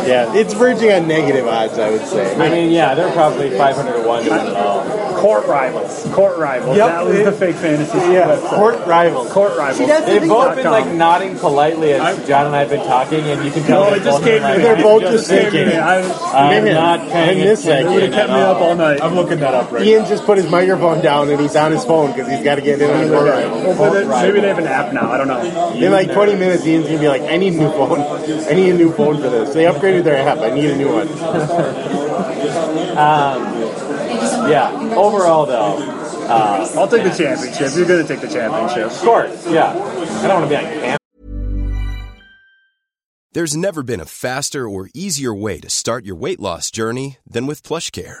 yeah, it's verging on negative odds, I would say. I mean, yeah, they're probably 500 to 1 to all. Court rivals. Court rivals. Yep. That was the fake fantasy yeah, website. court rivals. Court rivals. See, that's They've thing both about- been like nodding politely as John and I have been talking, and you can tell No, they're it just both came like, to me. They're both just thinking. thinking. I, I'm not paying I miss that attention it would have kept at me up all. all night. I'm looking that up right Ian just put his microphone down and he's on his phone because he's got to get in on the court. Well, but it- maybe they have an app now. I don't know. In like 20 minutes, Ian's gonna be like, "I need a new phone. I need a new phone for this." They upgraded their app. I need a new one. Yeah, overall though, uh, I'll take the championship. You're going to take the championship. of course, yeah. I don't want to be on camera. There's never been a faster or easier way to start your weight loss journey than with PlushCare.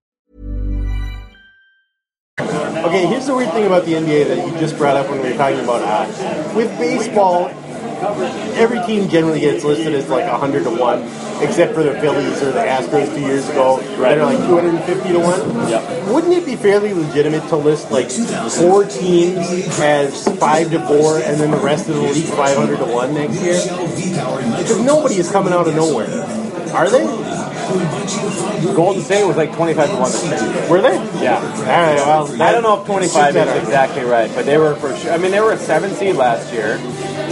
Okay, here's the weird thing about the NBA that you just brought up when we were talking about odds. With baseball, every team generally gets listed as like 100 to 1, except for the Phillies or the Astros two years ago, that are like 250 to 1. Yep. Wouldn't it be fairly legitimate to list like four teams as 5 to 4 and then the rest of the league 500 to 1 next year? Because nobody is coming out of nowhere. Are they? Golden State was like 25 to 1 this. Were they? Yeah. All right, well, I don't know if 25 is exactly right, but they were for sure. I mean, they were a seven seed last year.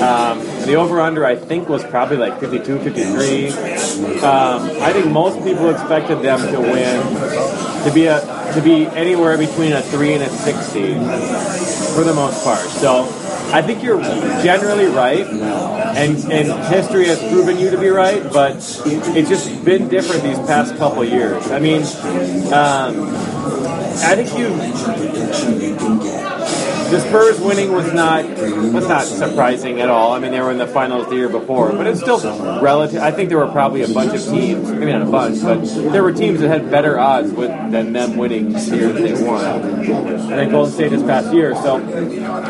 Um, the over under, I think, was probably like 52, 53. Um, I think most people expected them to win, to be a to be anywhere between a three and a six seed for the most part. So I think you're generally right, and and history has proven you to be right, but it's just been different these past couple years. I mean, um, I think you the Spurs winning was not was not surprising at all. I mean, they were in the finals the year before, but it's still relative. I think there were probably a bunch of teams, maybe not a bunch, but there were teams that had better odds with, than them winning the year that they won. And then Golden State this past year, so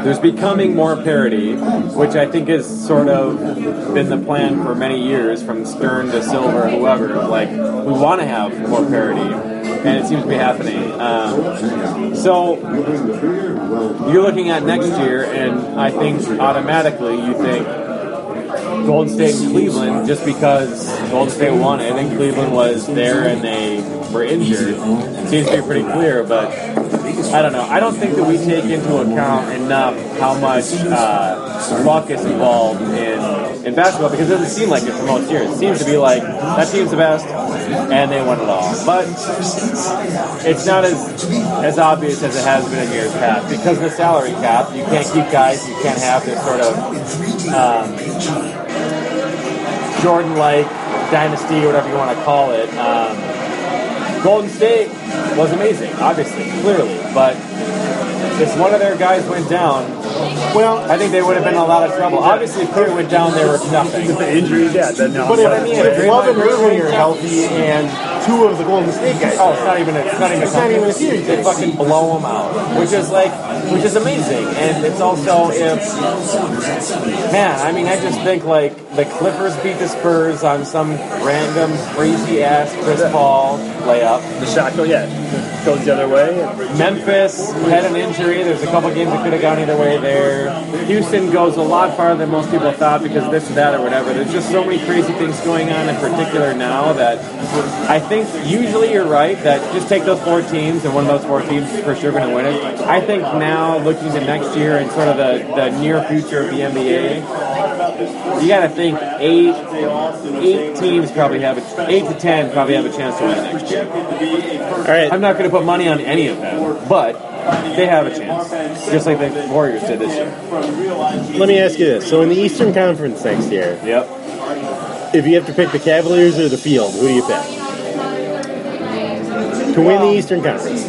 there's becoming more parity, which I think has sort of been the plan for many years, from Stern to Silver, whoever. Like, we want to have more parity, and it seems to be happening. Um, so you're looking at next year, and I think automatically you think Golden State and Cleveland just because Golden State won it and Cleveland was there and they were injured. It Seems to be pretty clear, but I don't know. I don't think that we take into account enough how much uh, luck is involved in in basketball because it doesn't seem like it for most years. It seems to be like that team's the best and they won it all. But it's not as as obvious as it has been in years past because of the salary cap. You can't keep guys. You can't have this sort of um, Jordan-like dynasty, or whatever you want to call it. Um, Golden State was amazing, obviously, clearly, but if one of their guys went down, well, I think they would have been in a lot of trouble. Obviously, if Curry went down, they were nothing. With the injuries, yeah, then no. But if, I mean, if Love and Irving are healthy and two of the Golden State guys, Oh, it's not even a, it's not even a It's not even a series. They fucking blow them out, which is like, which is amazing. And it's also if, man, I mean, I just think like the Clippers beat the Spurs on some random crazy ass Chris Paul layup. The shot go, yeah, goes the other way. Memphis had an injury. There's a couple games that could have gone either way there. Houston goes a lot farther than most people thought because this and that or whatever. There's just so many crazy things going on in particular now that I think usually you're right that just take those four teams and one of those four teams is for sure going to win it. I think now looking to next year and sort of the, the near future of the NBA, you got to think eight eight teams probably have a, eight to ten probably have a chance to win it next year. All right. I'm not going to put money on any of them, but they have a chance, just like the Warriors did this year. Let me ask you this: So in the Eastern Conference next year, Yep. if you have to pick the Cavaliers or the field, who do you pick to win the Eastern Conference?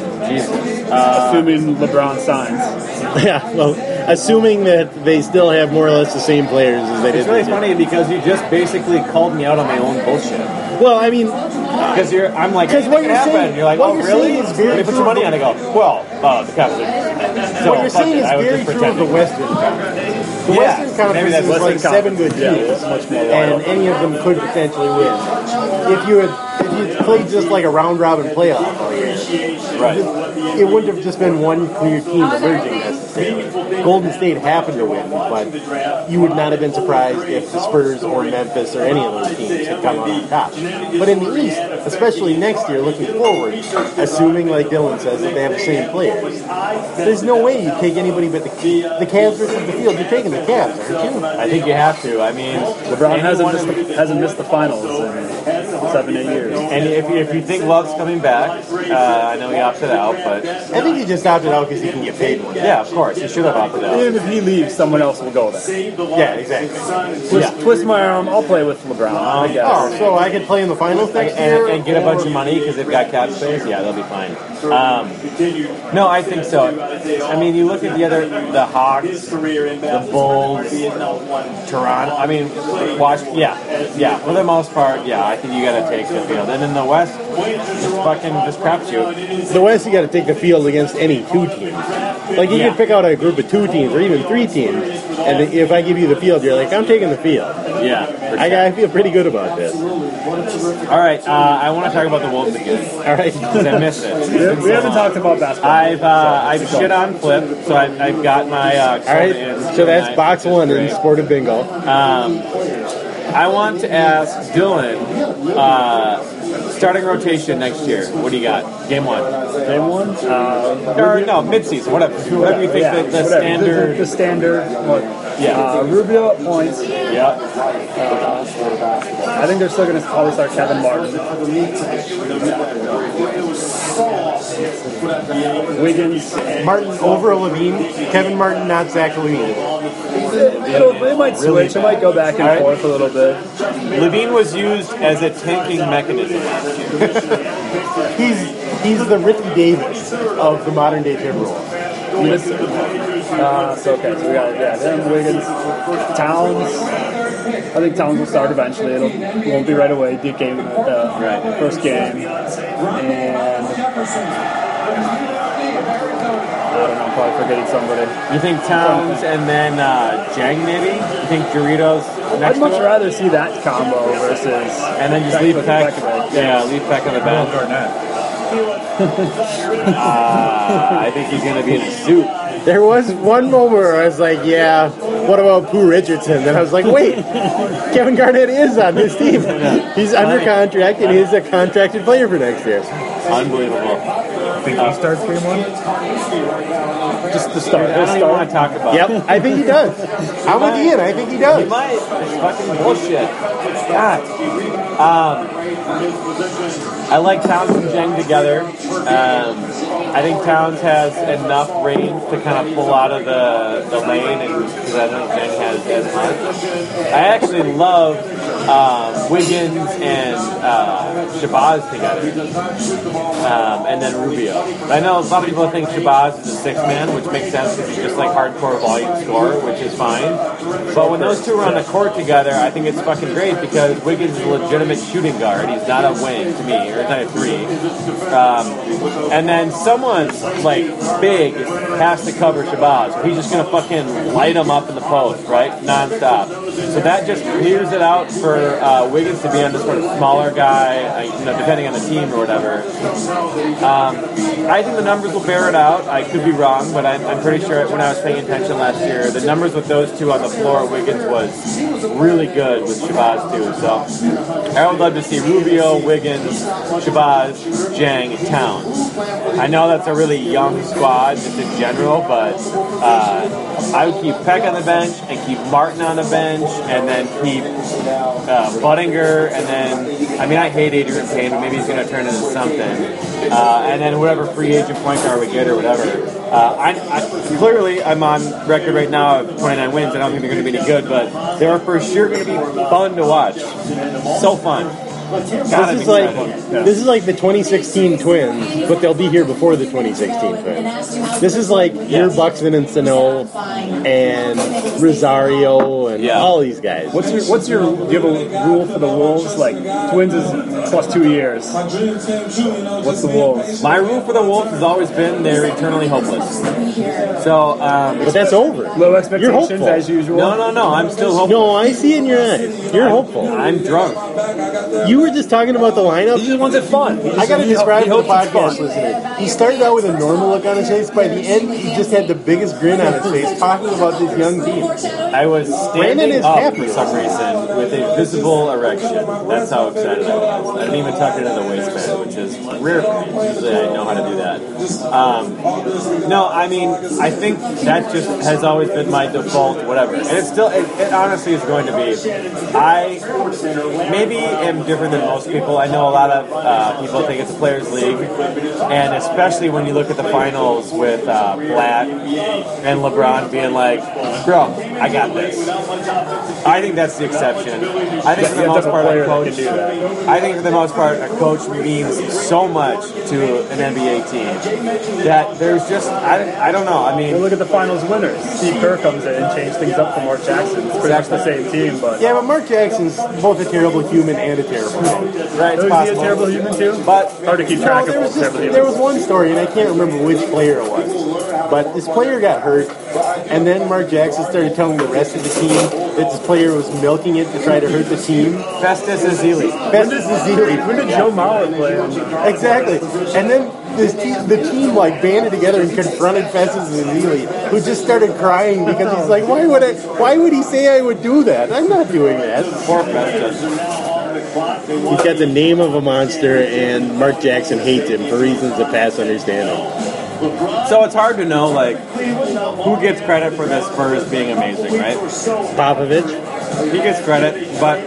Assuming LeBron signs. yeah, well, assuming that they still have more or less the same players as they did. It's really this year. funny because you just basically called me out on my own bullshit. Well, I mean, Because you're, I'm like, 'Cause hey, what you're happen. saying- you're like, oh, really? is very Let me put your money on. I go, well, uh, the Cavaliers. So, what you're saying it, is very true of the. Western Conference. The Yeah, Western Conference that's is like Western seven good teams, it's much more and any of them could potentially win. If you had if you played just like a round robin playoff all year, Right. it wouldn't have just been one clear team emerging. Golden State happened to win, but you would not have been surprised if the Spurs or Memphis or any of those teams had come out on top. But in the East, especially next year, looking forward, assuming like Dylan says that they have the same players, there's no way you take anybody but the the Cavs versus the field. You're taking the Cavs, aren't you? I think you have to. I mean, LeBron hasn't missed, the, hasn't missed the finals in seven, eight years. And if you, if you think Love's coming back, uh, I know he opted out, but I think he just opted out because he can get paid more. yeah, of course, he should have opted out. Even if he leaves, someone else will go there. Yeah, exactly. Twist, twist my arm, I'll play with LeBron, I guess. Oh, so I could play in the finals next year and, and get a bunch of money because they've got cap space. Yeah, they'll be fine. Um, no, I think so. I mean, you look at the other, the Hawks, the Bulls, Toronto. I mean, watch. Yeah, yeah. For the most part, yeah. I think you got to take the field. And in the West, it's fucking just crapshoot. The West, you got to take the field against any two teams. Like you Yeah. can pick out a group of two teams or even three teams, and if I give you the field, you're like, I'm taking the field. Yeah. for I. I feel pretty good about this. All right. Uh, I want to talk about the Wolves again. All right. I missed it. We, we haven't talked about basketball. I've uh, I've shit on Flip, so I've, I've got my uh, All right. So that's box one in Sportive Bingo. Um, I want to ask Dylan, uh, starting rotation next year. What do you got? Game one. Game one? Uh, Or no, mid-season, whatever. Whatever you think yeah, the, the standard. The, the standard. What? Yeah. Uh, Rubio at points. yeah. I think they're still going to probably start Kevin Martin. Wiggins. Martin over LaVine. Kevin Martin, not Zach LaVine. It'll, they might switch. It might go back and All right. forth a little bit. LaVine was used as a tanking mechanism. He's he's the Ricky Davis of the modern day Timberwolves. Uh, so okay, so we got yeah, them Wiggins, Towns. I think Towns will start eventually. It'll, it won't be right away. Deep game, uh, Right. first game, and I don't know. I'm probably forgetting somebody. You think Towns and then uh, Dieng maybe? You think Doritos next I'd much to rather see that combo versus And then just Peck leave with Peck. Pekovic. Yeah, leave Peck on the bench. Uh, I think he's going to be in a suit. There was one moment where I was like, yeah, what about Pooh Richardson? Then I was like, wait, Kevin Garnett is on this team. He's under contract and he's a contracted player for next year. Unbelievable. Think he starts game one? Just the start. I don't even want to talk about. Yep, I think he does. I'm with Ian. I think he He does. might. It's fucking bullshit. God. Um, I like Towns and Dieng together. Um, I think Towns has enough range to kind of pull out of the, the lane, and because I don't think Dieng has as much. I actually love um, Wiggins and uh, Shabazz together, um, and then Rubio. I know a lot of people think Shabazz is a six man, which makes sense because he's just like hardcore volume scorer, which is fine. But when those two are on the court together, I think it's fucking great because Wiggins is a legitimate shooting guard. He's not a wing to me, or not a three. Um, and then someone like big has to cover Shabazz. He's just gonna fucking light him up in the post, right, nonstop. So that just clears it out for uh, Wiggins to be on this sort of smaller guy, uh, you know, depending on the team or whatever. Um, I think the numbers will bear it out. I could be wrong, but I'm, I'm pretty sure when I was paying attention last year, the numbers with those two on the floor, Wiggins was really good with Shabazz too. So I would love to see Rubio, Wiggins, Shabazz, Dieng, and Towns. I know that's a really young squad just in general, but uh, I would keep Peck on the bench and keep Martin on the bench, and then keep uh, Budinger, and then I mean I hate Adreian Payne, but maybe he's going to turn into something. Uh, and then whatever free agent point guard we get or whatever. Uh, I, I, clearly, I'm on record right now of 29 wins. I don't think they're going to be any good, but they're for sure going to be fun to watch. So fun. This is like this is like the 2016 Twins, but they'll be here before the 2016 Twins. This is like your Buxton and Sano and Rosario and all these guys. What's your what's your do you have a rule for the Wolves? Like Twins is plus two years. What's the Wolves? My rule for the Wolves has always been they're eternally hopeless. So, um, But that's over. Low You're expectations hopeful. as usual. no, no, no. I'm still hopeful. No, I see in your eyes. You're hopeful. I'm drunk. You were just talking about the lineup. He just wants it fun. I gotta describe he to the hopes it's podcast fun. listener. He started out with a normal look on his face. By the end, he just had the biggest grin on his face, talking about this young team. I was standing is up happy. for some reason with a visible erection. That's how excited I was. I didn't even tuck it in the waistband, which is rare for me. Usually I know how to do that. Um, no, I mean, I think that just has always been my default, whatever. And it still, it, it honestly is going to be. I maybe am different than most people. I know a lot of uh, people think it's a players' league, and especially when you look at the finals with uh, Blatt and LeBron being like, "Bro, I got this." I think that's the exception. I think for the most to have a part, a coach. can do that. I think for the most part, a coach means so much to an NBA team that there's just I, I don't know. I mean, Well, look at the finals winners. Steve Kerr comes in and changed things up for Mark Jackson. It's pretty much the same team, but Yeah, but Mark Jackson's both a terrible human and a terrible coach. Right? It's is he a terrible human too? But Hard to keep No, track there of was, humans. there was one story, and I can't remember which player it was. But this player got hurt, and then Mark Jackson started telling the rest of the team that this player was milking it to try to hurt the team. Festus Ezeli. Festus Ezeli. When did Joe Mauer play? Exactly. And then this team, the team like banded together and confronted Festus Ezeli, who just started crying because he's like, "Why would I? Why would he say I would do that? I'm not doing that." Poor Festus. He's got the name of a monster, and Mark Jackson hates him for reasons that pass understanding. So it's hard to know like who gets credit for the Spurs being amazing, right? Popovich. He gets credit, but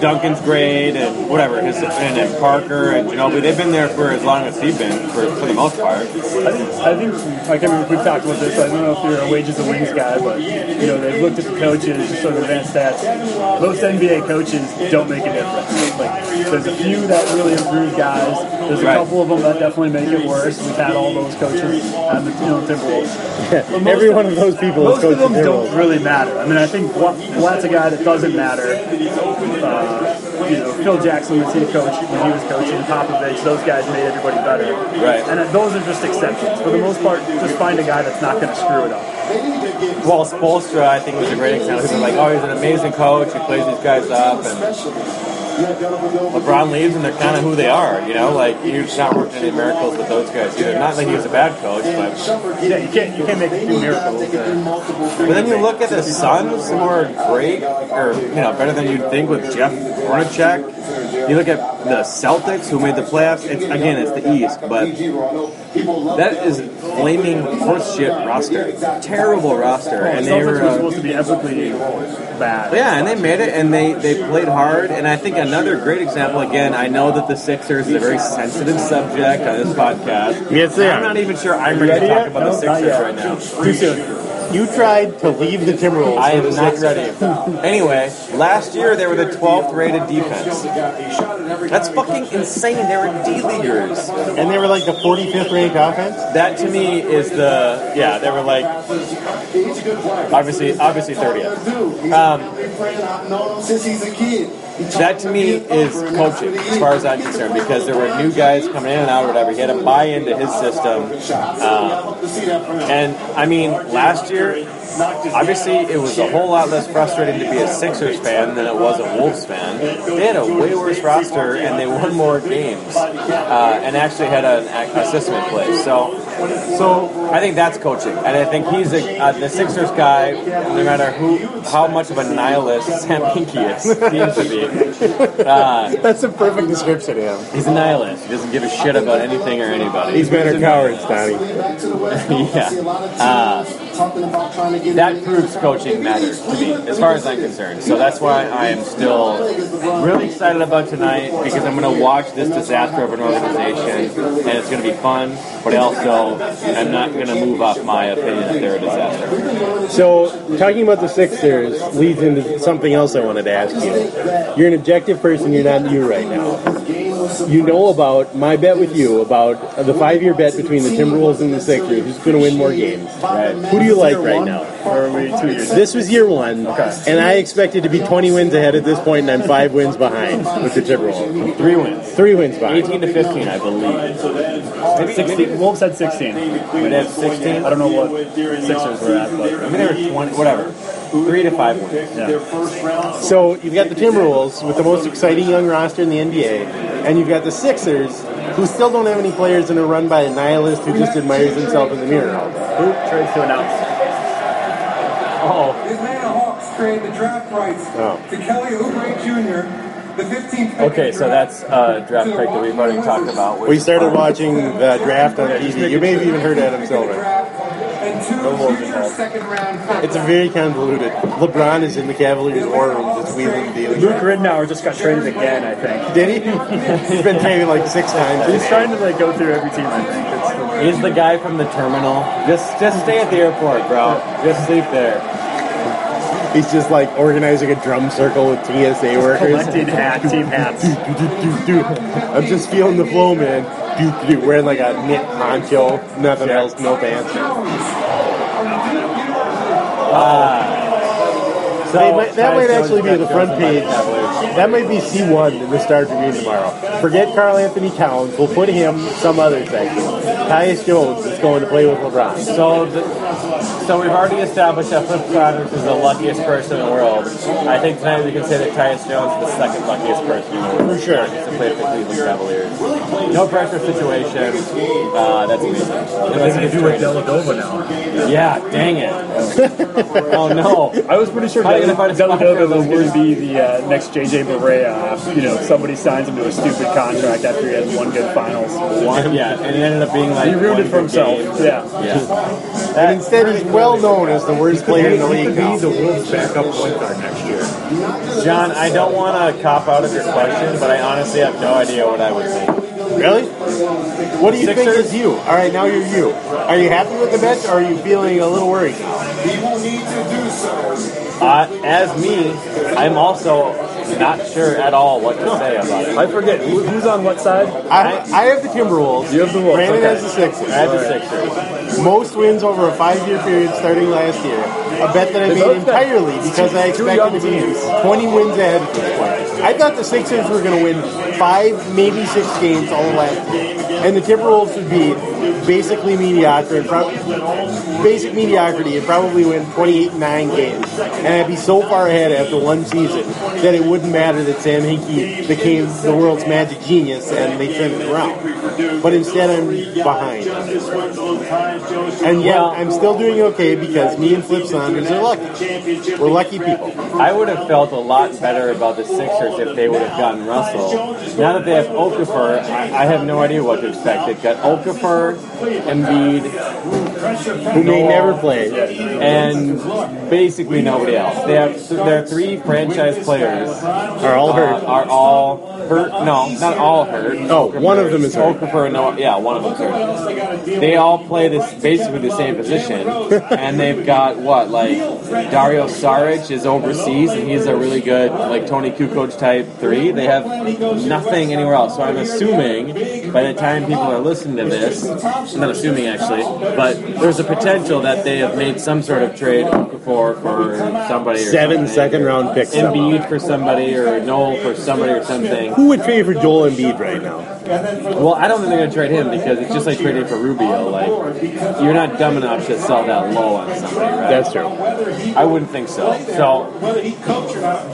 Duncan's great and whatever. His, and, and Parker and Ginobili, they've been there for as long as he's been, for, for the most part. I think, I think, I can't remember if we've talked about this. I don't know if you're a wages and wings guy, but you know they've looked at the coaches, just sort of advanced stats. Most NBA coaches don't make a difference. Like there's a few that really improve guys. There's a Right. couple of them that definitely make it worse. We've had all those coaches on the you know, Timberwolves. But most Every one of those people is Most of coaching them don't really matter. I mean, I think Bla- Blatt's a guy that doesn't matter. Uh, you know, Phil Jackson was head coach when he was coaching. Popovich, those guys made everybody better. Right. And those are just exceptions. For the most part, just find a guy that's not going to screw it up. Well, Spoelstra, I think, was a great example. People are like, oh, he's an amazing coach. He plays these guys up. And LeBron leaves and they're kind of who they are. You know, like you've not worked any miracles with those guys either. Not that he was a bad coach, but Yeah, you can't you can't make few miracles. But then you look at the Suns, who are great, or you know, better than you'd think with Jeff Hornacek. You look at the Celtics, who made the playoffs. It's, again, it's the East, but that is flaming horseshit roster, terrible roster, and they were. were uh, supposed to be epically bad. yeah, and they made it, and they, they played hard. And I think another great example, again, I know that the Sixers is a very sensitive subject on this podcast. Yes, they I'm not even sure I'm ready to talk about the Sixers right now. Too soon. You tried to leave the Timberwolves. I am not Sixers. ready. Anyway, last year they were the 12th rated defense. That's fucking insane. They were D leaguers. And they were like the 45th ranked offense? That to me is the yeah. They were like obviously obviously 30th. Um, that to me is coaching, as far as I'm concerned, because there were new guys coming in and out, or whatever. He had to buy into his system, um, and I mean, last year, obviously, it was a whole lot less frustrating to be a Sixers fan than it was a Wolves fan. They had a way worse roster, and they won more games, uh, and actually had an, a system in place. So, so I think that's coaching, and I think he's a, uh, the Sixers guy. No matter who, how much of a nihilist Sam Hinkie is, seems to be. Uh, That's a perfect description of him. He's a nihilist. He doesn't give a shit about anything or anybody. He's better cowards. Donnie. yeah. Uh, that proves coaching matters to me, as far as I'm concerned. So that's why I am still really excited about tonight because I'm going to watch this disaster of an organization, and it's going to be fun. But also, I'm not going to move off my opinion that they're a disaster. So, talking about the Sixers leads into something else I wanted to ask you. You're an objective person, you're not you right now. You know about my bet with you about the five year bet between the Timberwolves and the Sixers, who's going to win more games. Who do you like right now? Or are we two years? This was year one, and I expected to be 20 wins ahead at this point, and I'm five wins behind with the Timberwolves. Three wins. Three wins behind. 18 to 15, I believe. Maybe, 16. Wolves had 16. They had 16. I don't know what Sixers were at, but I mean, they were 20, whatever. Three to five wins. So you've got the Timberwolves with the most exciting young roster in the NBA, and you've got the Sixers, who still don't have any players and are run by a nihilist who just admires himself in the mirror all day. who trades to announce? Oh, The Atlanta Hawks trade the draft rights Oh. to Kelly Oubre Jr., the 15th Okay, so draft, that's uh, draft pick that we've already talked about. We started watching the draft on TV. You may have even heard Adam Silver. And two future second. It's very convoluted. LeBron is in the Cavaliers war room just wheeling and dealing. Luke Ridnour just got traded again, I think. Did he? He's been traded like six times. He's trying to like go through every team, I think. The, He's the guy from the terminal. Just, just stay at the airport, bro. Just sleep there. He's just like organizing a drum circle with TSA workers. collecting hat, team hats. I'm just feeling the flow, man. Do, do, wearing like a knit poncho, nothing else, no pants. So, They might- that might actually be the front chosen by the page. Cavaliers. That might be C1 in the Star Tribune tomorrow. Forget Karl-Anthony Towns. We'll put him some other section. Tyus Jones is going to play with LeBron. So, the, so we've already established that Flip Saunders is the luckiest person in the world. I think tonight we can say that Tyus Jones is the second luckiest person in the world. For sure. To play for the Cleveland Cavaliers. No pressure situation. Uh, that's amazing. Unless he gets do with traded. Dellavedova now. Yeah, dang it. oh no. I was pretty sure How are you gonna find a spot for Dellavedova was those going to be the uh, next JJ Barea. if, You know, somebody signs him to a stupid contract after he has one good finals. One, yeah, and it ended up being like He ruined one it for good himself. game. Yeah. Yeah. And instead, he's well known as the worst player in the He league could be now. the Wolves' backup point guard next year. John, I don't want to cop out of your question, but I honestly have no idea what I would think. Really? What do you think Sixers? is you? All right, now you're you. Are you happy with the bet, or are you feeling a little worried? He will need to do so. Uh, as me, I'm also not sure at all what to say about it. I forget who, who's on what side. I, I have the Timberwolves. You have the Wolves, Brandon okay. has the Sixers. I had the Sixers. Most wins over a five-year period starting last year. A bet that I They made both got entirely because I two expected young to be teams. 20 wins ahead at this point. I thought the Sixers were going to win five, maybe six games all last year. And the Timberwolves would be basically mediocre and pro- basic mediocrity and probably win 28 9 games. And I'd be so far ahead after one season that it would wouldn't matter that Sam Hinkie became the world's magic genius and they turned it around. But instead, I'm behind. And yeah, I'm still doing okay because me and Flip Saunders are lucky. We're lucky people. I would have felt a lot better about the Sixers if they would have gotten Russell. Now that they have Okafor, I, I have no idea what to expect. They've got Okafor, Embiid, Who may never play. and basically nobody else. They have their three franchise players Are all hurt. uh, are all hurt. No, not all hurt. Oh, one of them is hurt. Okafor, no, yeah, one of them's hurt. They all play this basically the same position, and they've got what like Dario Saric is overseas, and he's a really good like Toni Kukoc type three. They have nothing anywhere else. So I'm assuming by the time people are listening to this, I'm not assuming actually, but there's a potential that they have made some sort of trade Okafor for somebody or Seven something. second round picks. Embiid for somebody or Noel for somebody or something. Who would trade for Joel Embiid right now? Well, I don't think they're going to trade him because it's just like trading for Rubio. Like, you're not dumb enough to sell that low on somebody, right? That's true. I wouldn't think so. So,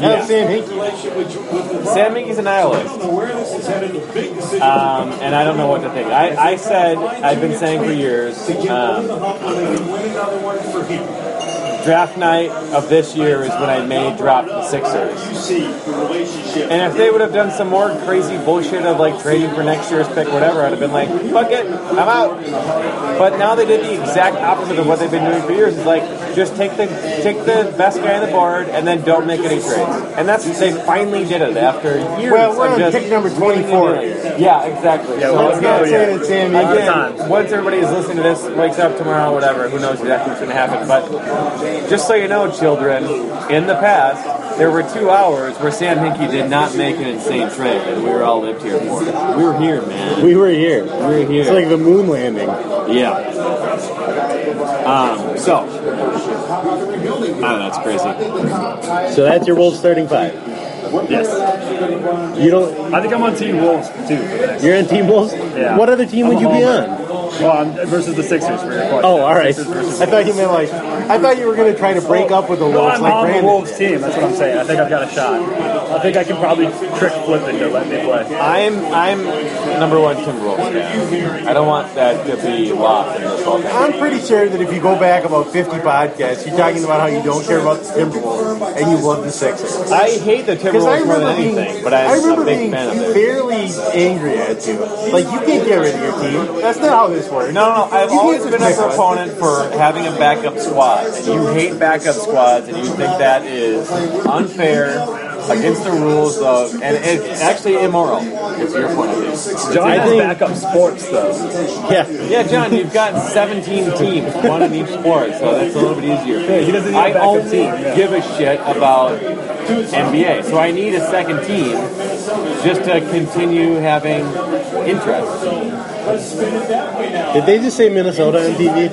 Yeah. Sam Hinkie. Sam Hinkie's a nihilist. Um, and I don't know what to think. I, I said, I've been saying for years, um, draft night of this year is when I may drop the Sixers. And if they would have done some more crazy bullshit of like trading for next year's pick, whatever, I'd have been like, fuck it, I'm out. But now they did the exact opposite of what they've been doing for years. It's like just take the take the best guy on the board and then don't make any trades. And that's they finally did it after years. Well, we're on just pick number 24 Yeah, exactly. Yeah, So let's Let's not say that Sam Again, once everybody is listening to this, wakes up tomorrow, whatever, who knows exactly what's going to happen. But just so you know, children, in the past, there were two hours where Sam Hinkie did not make an insane trade, and we were all lived here for it. We were here, man. We were here. We were here. It's like the moon landing. yeah. Um, so, oh, that's crazy. So that's your Wolves starting five. Yes. You don't. I think I'm on Team Wolves too. for the next- You're on Team Wolves. Yeah. What other team I'm would a you be on? Well, I'm versus the Sixers for your question. Oh, all right. I thought you meant like. I thought you were going to try to break up with the No, Wolves I'm like on the Wolves team. That's what I'm saying. I think I've got a shot. I think I can probably trick Flip into let me play. I'm I'm number one Timberwolves fan. I don't want that to be lost in this whole thing. I'm pretty sure that if you go back about 50 podcasts, you're talking about how you don't care about the Timberwolves and you love the Sixers. I hate the Timberwolves more remember than being, anything, but I I'm remember a big being fan of it. fairly angry at you. Like you can't get rid of your team. That's not how this works. No, no, no. I've You always can't been a just proponent for having a backup squad. And you hate backup squads, and you think that is unfair, against the rules of, and it's actually immoral. Is your point of view? Jon I has think- backup sports though. Yeah, yeah, Jon, you've got 17 teams, one in each sport, so that's a little bit easier. Yeah, he doesn't need a I backup only team, yeah. give a shit about NBA, so I need a second team just to continue having interest. Did they just say Minnesota on TV?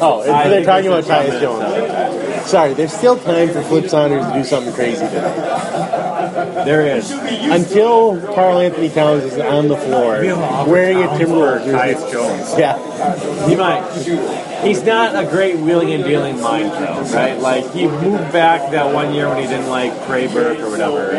Oh, they're talking about Tyus Jones. Sorry, there's still time for Flip Saunders to do something crazy today. There is. Until Karl-Anthony Towns is on the floor wearing a Timberwolves jersey. Tyus Jones. Yeah. He might. He's not a great wheeling and dealing mind, though, right? Like he moved back that one year when he didn't like Trey Burke or whatever.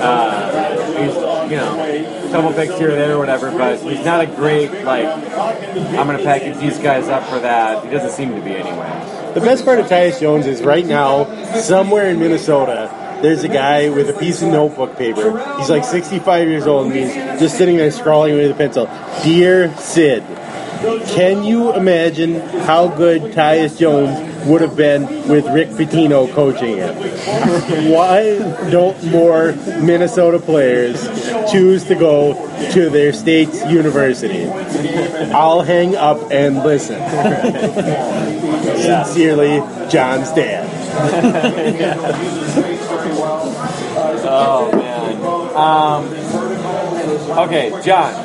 Uh, he's, you know, couple picks here or there or whatever, but he's not a great like. I'm gonna package these guys up for that. He doesn't seem to be anyway. The best part of Tyus Jones is right now, somewhere in Minnesota, there's a guy with a piece of notebook paper. He's like 65 years old and he's just sitting there scrawling with a pencil. Dear Sid, can you imagine how good Tyus Jones would have been with Rick Pitino coaching him? Why don't more Minnesota players choose to go to their state's university? I'll hang up and listen. Sincerely, Jon's dad. Oh man. Um, okay, Jon.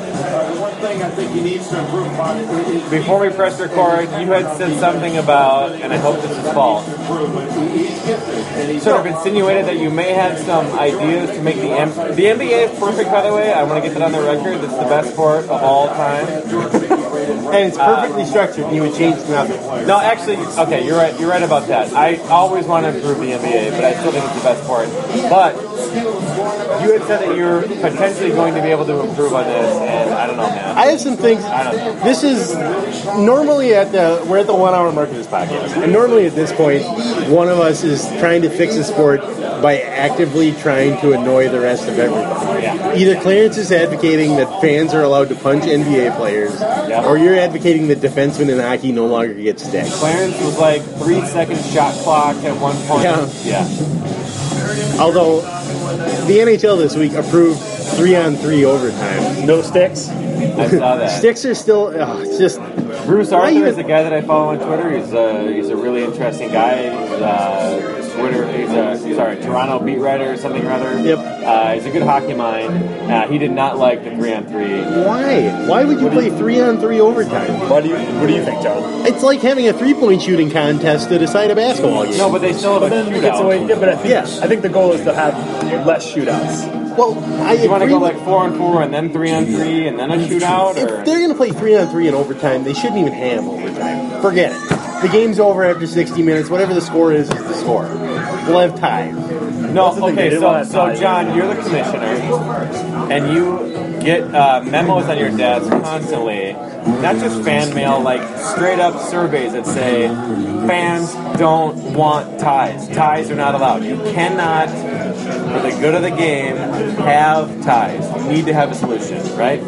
Think he needs to improve upon is Before we press record, you had said something about, and I hope this is false, sort of insinuated that you may have some ideas to make the M- the NBA is perfect. By the way, I want to get that on the record. It's the best sport of all time. And it's perfectly structured. and You would change nothing. No, actually, okay, you're right. You're right about that. I always want to improve the NBA, but I still think it's the best sport. But you had said that you're potentially going to be able to improve on this, and I don't know, man. I have some things. I don't know. This is normally at the we're at the one hour mark of this podcast, and normally at this point, one of us is trying to fix a sport by actively trying to annoy the rest of everybody. Yeah. Either Clarence is advocating that fans are allowed to punch NBA players, or you're advocating that defensemen in hockey no longer get sticks. Clarence was like three second shot clock at one point. Yeah. yeah. Although the NHL this week approved three on three overtime. No sticks. I saw that. Sticks are still. Oh, it's just Bruce Arthur you- is the guy that I follow on Twitter. He's a he's a really interesting guy. He's uh, Twitter. He's a sorry Toronto beat writer or something or other. Yep. Uh, he's a good hockey mind. Uh, he did not like the three on three. why? Why would you play three on three overtime? What do you What do you think, Jon? It's like having a three point shooting contest to decide a basketball game. No, but they still have But a then it gets shootout. away. Yeah, but I think Yes. I think the goal is to have less shootouts. Well, I You want to go like four on four and then three on three and then a shootout, or if they're going to play three on three in overtime, they shouldn't even have overtime. Forget it. The game's over after 60 minutes. Whatever the score is, is the score. We'll have ties. No, the thing, they okay, so, so. Jon, you're the commissioner, and you get uh, memos on your desk constantly, not just fan mail, like straight up surveys that say fans don't want ties. Ties are not allowed. You cannot, for the good of the game, have ties. You need to have a solution, right?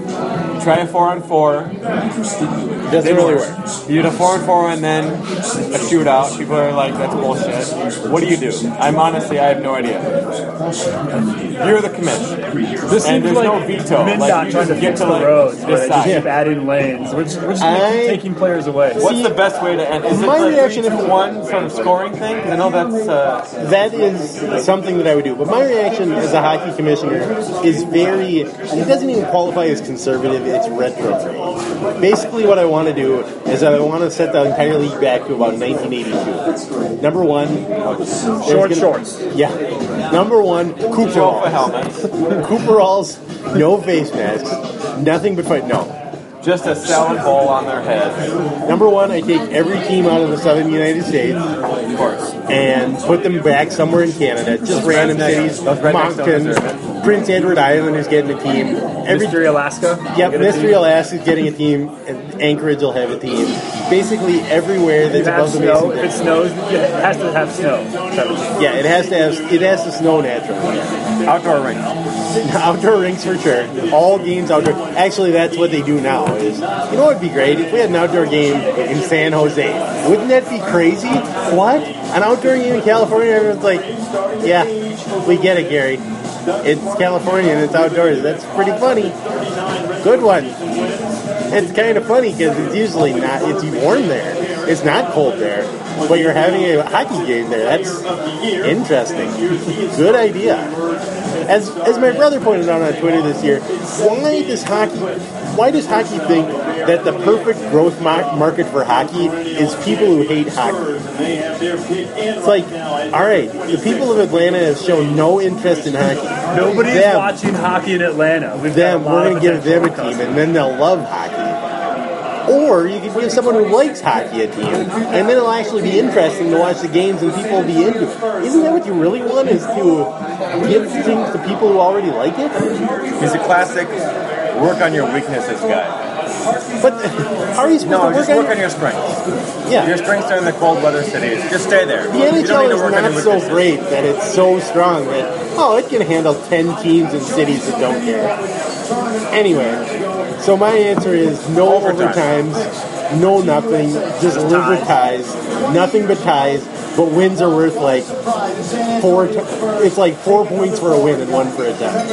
You try a four on four, Doesn't didn't really work. work. You did a four on four and then a shootout. People are like, that's bullshit. What do you do? I'm honestly, I have no idea. You're the commissioner. This and seems there's like no veto. MnDOT Like, you trying to get fix to the like roads, where they just keep adding lanes. We're just, we're just I- taking players away. What's the best way to end? Is it My the reaction three, if- two, one sort of scoring thing? 'Cause I know that's. Uh, That is something that I would do. But my reaction as a hockey commissioner is very, it doesn't even qualify as conservative, it's retrograde. Basically, what I want to do is I want to set the entire league back to about 1982. Number one, Short gonna- shorts. Yeah. Number one, Cooper. Cooperalls, no face masks, nothing but fight. No. Just a salad bowl on their head. Number one, I take every team out of the southern United States Of course. and put them back somewhere in Canada. Just random cities. those rednecks don't Moncton, Prince Edward Island is getting a team. Every Mystery Alaska. Yep, Get Mystery. Alaska is getting a team. and Anchorage will have a team. Basically, everywhere You that's have above the snow. Mason If it Dixon. snows, it has to have snow. Have a team. Yeah, it has to have. It has to snow naturally. Outdoor ring. outdoor rinks for sure. All games outdoor. Actually, that's what they do now. Is you know what'd be great if we had an outdoor game in San Jose? Wouldn't that be crazy? What? An outdoor game in California? Everyone's like, yeah, we get it, Gary. It's California and it's outdoors. That's pretty funny. Good one. It's kind of funny because it's usually not. It's warm there. It's not cold there, but you're having a hockey game there. That's interesting. Good idea. As as my brother pointed out on Twitter this year, why does hockey? Why does hockey think that the perfect growth mar- market for hockey is people who hate hockey? It's like, all right, the people of Atlanta have shown no interest in hockey. Nobody's Them. watching hockey in Atlanta. We've them, we're going to give them a team, and then they'll love hockey. Or you could give someone who likes hockey a team, and then it'll actually be interesting to watch the games, and people will be into it. Isn't that what you really want? Is to give things to people who already like it? He's a classic work on your weaknesses guy. But how are you supposed No, to just work work on? on your strengths. Yeah. Your strengths are in the cold weather cities. Just stay there. The NHL is not so great that it's so strong that oh, it can handle ten teams in cities that don't care. Anyway, so my answer is no Overtime. overtimes, no nothing, just liver ties, nothing but ties. But wins are worth like four. T- it's like four points for a win and one for a tie.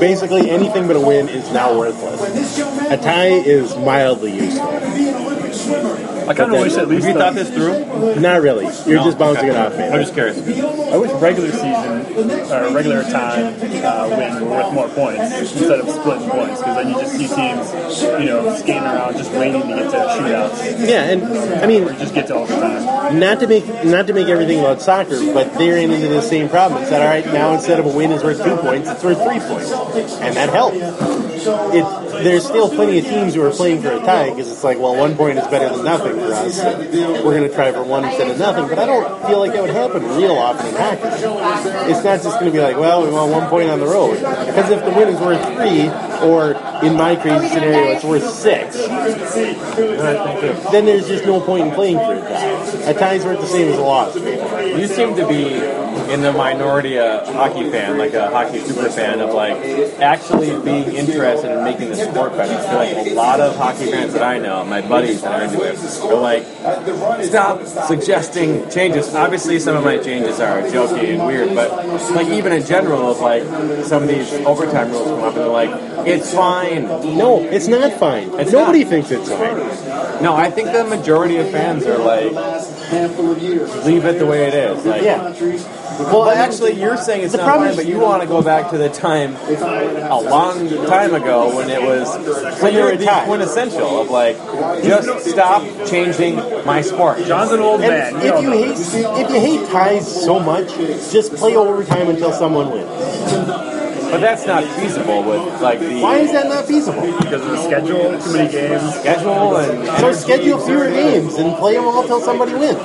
Basically, anything but a win is now worthless. A tie is mildly useful. I kind of wish at least Have you thought this through? Not really. You're No? just bouncing Okay. it off, me. I'm just curious. I wish regular season or regular time uh, wins were worth more points instead of splitting points because then you just see teams, you know, skating around just waiting to get to shootouts. Yeah, and I mean, or just get to overtime. not to make not to make everything about soccer, but they ran into the same problem. It's that all right now instead of a win is worth two points, it's worth three points, and that helped. It, there's still plenty of teams who are playing for a tie because it's like, well, one point is better than nothing for us. We're going to try for one instead of nothing, but I don't feel like that would happen real often in hockey. It's not just going to be like, well, we want one point on the road because if the win is worth three, or in my crazy scenario, it's worth six, then there's just no point in playing for a tie. A tie's worth the same as a loss. You seem to be in the minority a hockey fan, like a hockey super fan of like actually being interested in making the sport better. I like a lot of hockey fans that I know, my buddies that are into it, are like, stop suggesting changes. Obviously, some of my changes are jokey and weird, but like even in general, of like some of these overtime rules come up and they're like, it's fine. No, it's not fine. It's Nobody not. thinks it's fine. No, I think the majority of fans are like, leave it the way it is. Like, Yeah. Well, actually, you're saying it's The not problem fine, but you want to go back to the time a long time ago when it was when you're you're the quintessential of like, just stop changing my sport. Jon's an old And man. if you hate if you hate ties so much, just play overtime until someone wins. But that's not feasible with like the Why is that not feasible? because of the schedule, too many games. schedule and So schedule fewer games and play them all until somebody wins.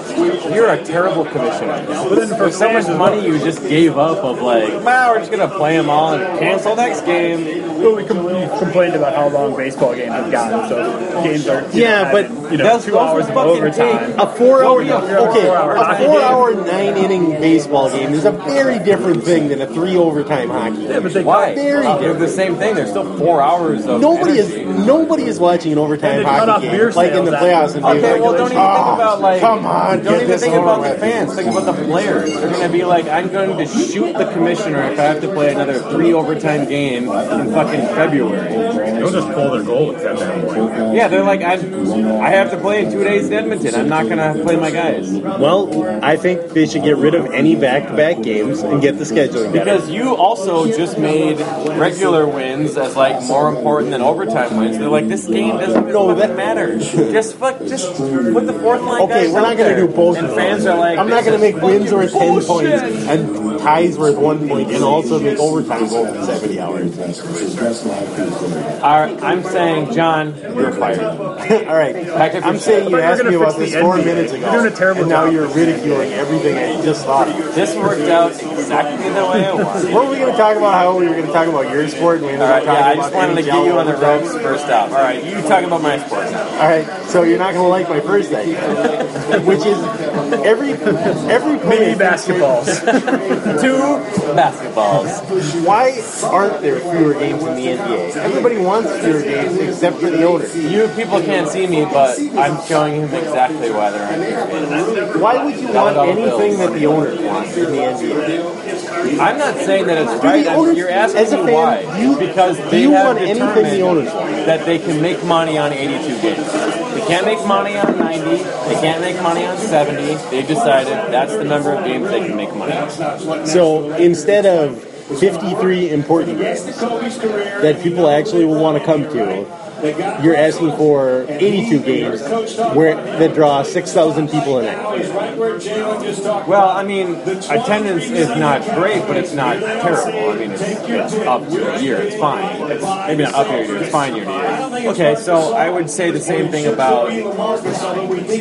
You're a terrible commissioner. But then for For so much fans, money you just gave up of like, wow, we're just gonna play them all and cancel next game. Well, we, com- we complained about how long baseball games have gotten, so games are you Yeah, know, but added, you know those- two those hours of fucking overtime. A four hour Go be okay, a four hour nine inning baseball game is a very different thing than a three overtime hockey. Yeah, but they Why? Very they're the same thing. There's still four hours of Nobody is nobody is watching an overtime And they hockey beer game like in the playoffs and being Okay, like, well, don't even "Oh, think about like. come on, don't even think about with." the fans. Think about the players. They're going to be like, I'm going to shoot the commissioner if I have to play another three overtime game in fucking February. They'll just pull their goalies at that point. Yeah, they're like, I, I have to play in two days in Edmonton. I'm not going to play my guys Well, I think they should get rid of any back-to-back games and get the scheduling better. because you also just made regular wins as like more important than overtime wins. They're like, this game doesn't No, that- that matter. just fuck, just put the fourth line. Okay, we're not going to do both. And fans are like, I'm not going to make wins worth ten bullshit. points and ties worth one point, and also make overtime go for seventy hours. All right, I'm saying, Jon, you're fired. All right, Back I'm saying you asked me about this four NBA. minutes ago, You're doing a terrible and now job. you're ridiculing everything I just thought of. This worked out exactly the way I wanted. What were we going to talk about? How we were going to talk about your sport? And we ended up right, yeah, I just about wanted to get you on the ropes first off. All right, you talk about my sport now. All right, so you're not going to like my first idea, which is every every Mini basketballs. Two basketballs. Why aren't there fewer games in the NBA? Everybody wants fewer games except for the owner. You people can't see me, but I'm showing him exactly why there aren't. Why would you want anything that the owner wants in the NBA? I'm not saying that it's right. I'm- you're asking as a fan, why. you- because do they you have want anything determined the owners want? that they can make money on 82 games. They can't make money on 90. They can't make money on 70. They've decided that's the number of games they can make money on. So instead of 53 important games that people actually will want to come to, you're asking for 82 games where that draw 6,000 people in it. Well, I mean, attendance is not great, but it's not terrible. I mean, it's, it's up year to year. It's fine. It's maybe not up year to year. It's fine year to year. Okay, so I would say the same thing about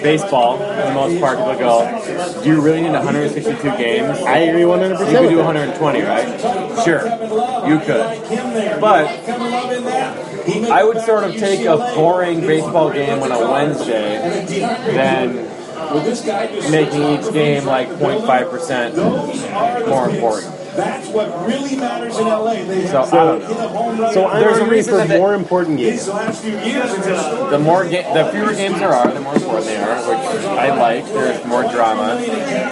baseball. For the most part, people go, "Do you really need 162 games?" I agree 100%. You could do 120, right? Sure, you could. But I would sort of take a boring baseball game on a Wednesday than making each game like 0.5% more important. That's what really matters in LA. They So, have I hit a home run. So There's a reason for that more important games. These last few years, it's the more ga- the fewer games there are, the more important they are, which I like. There's more drama,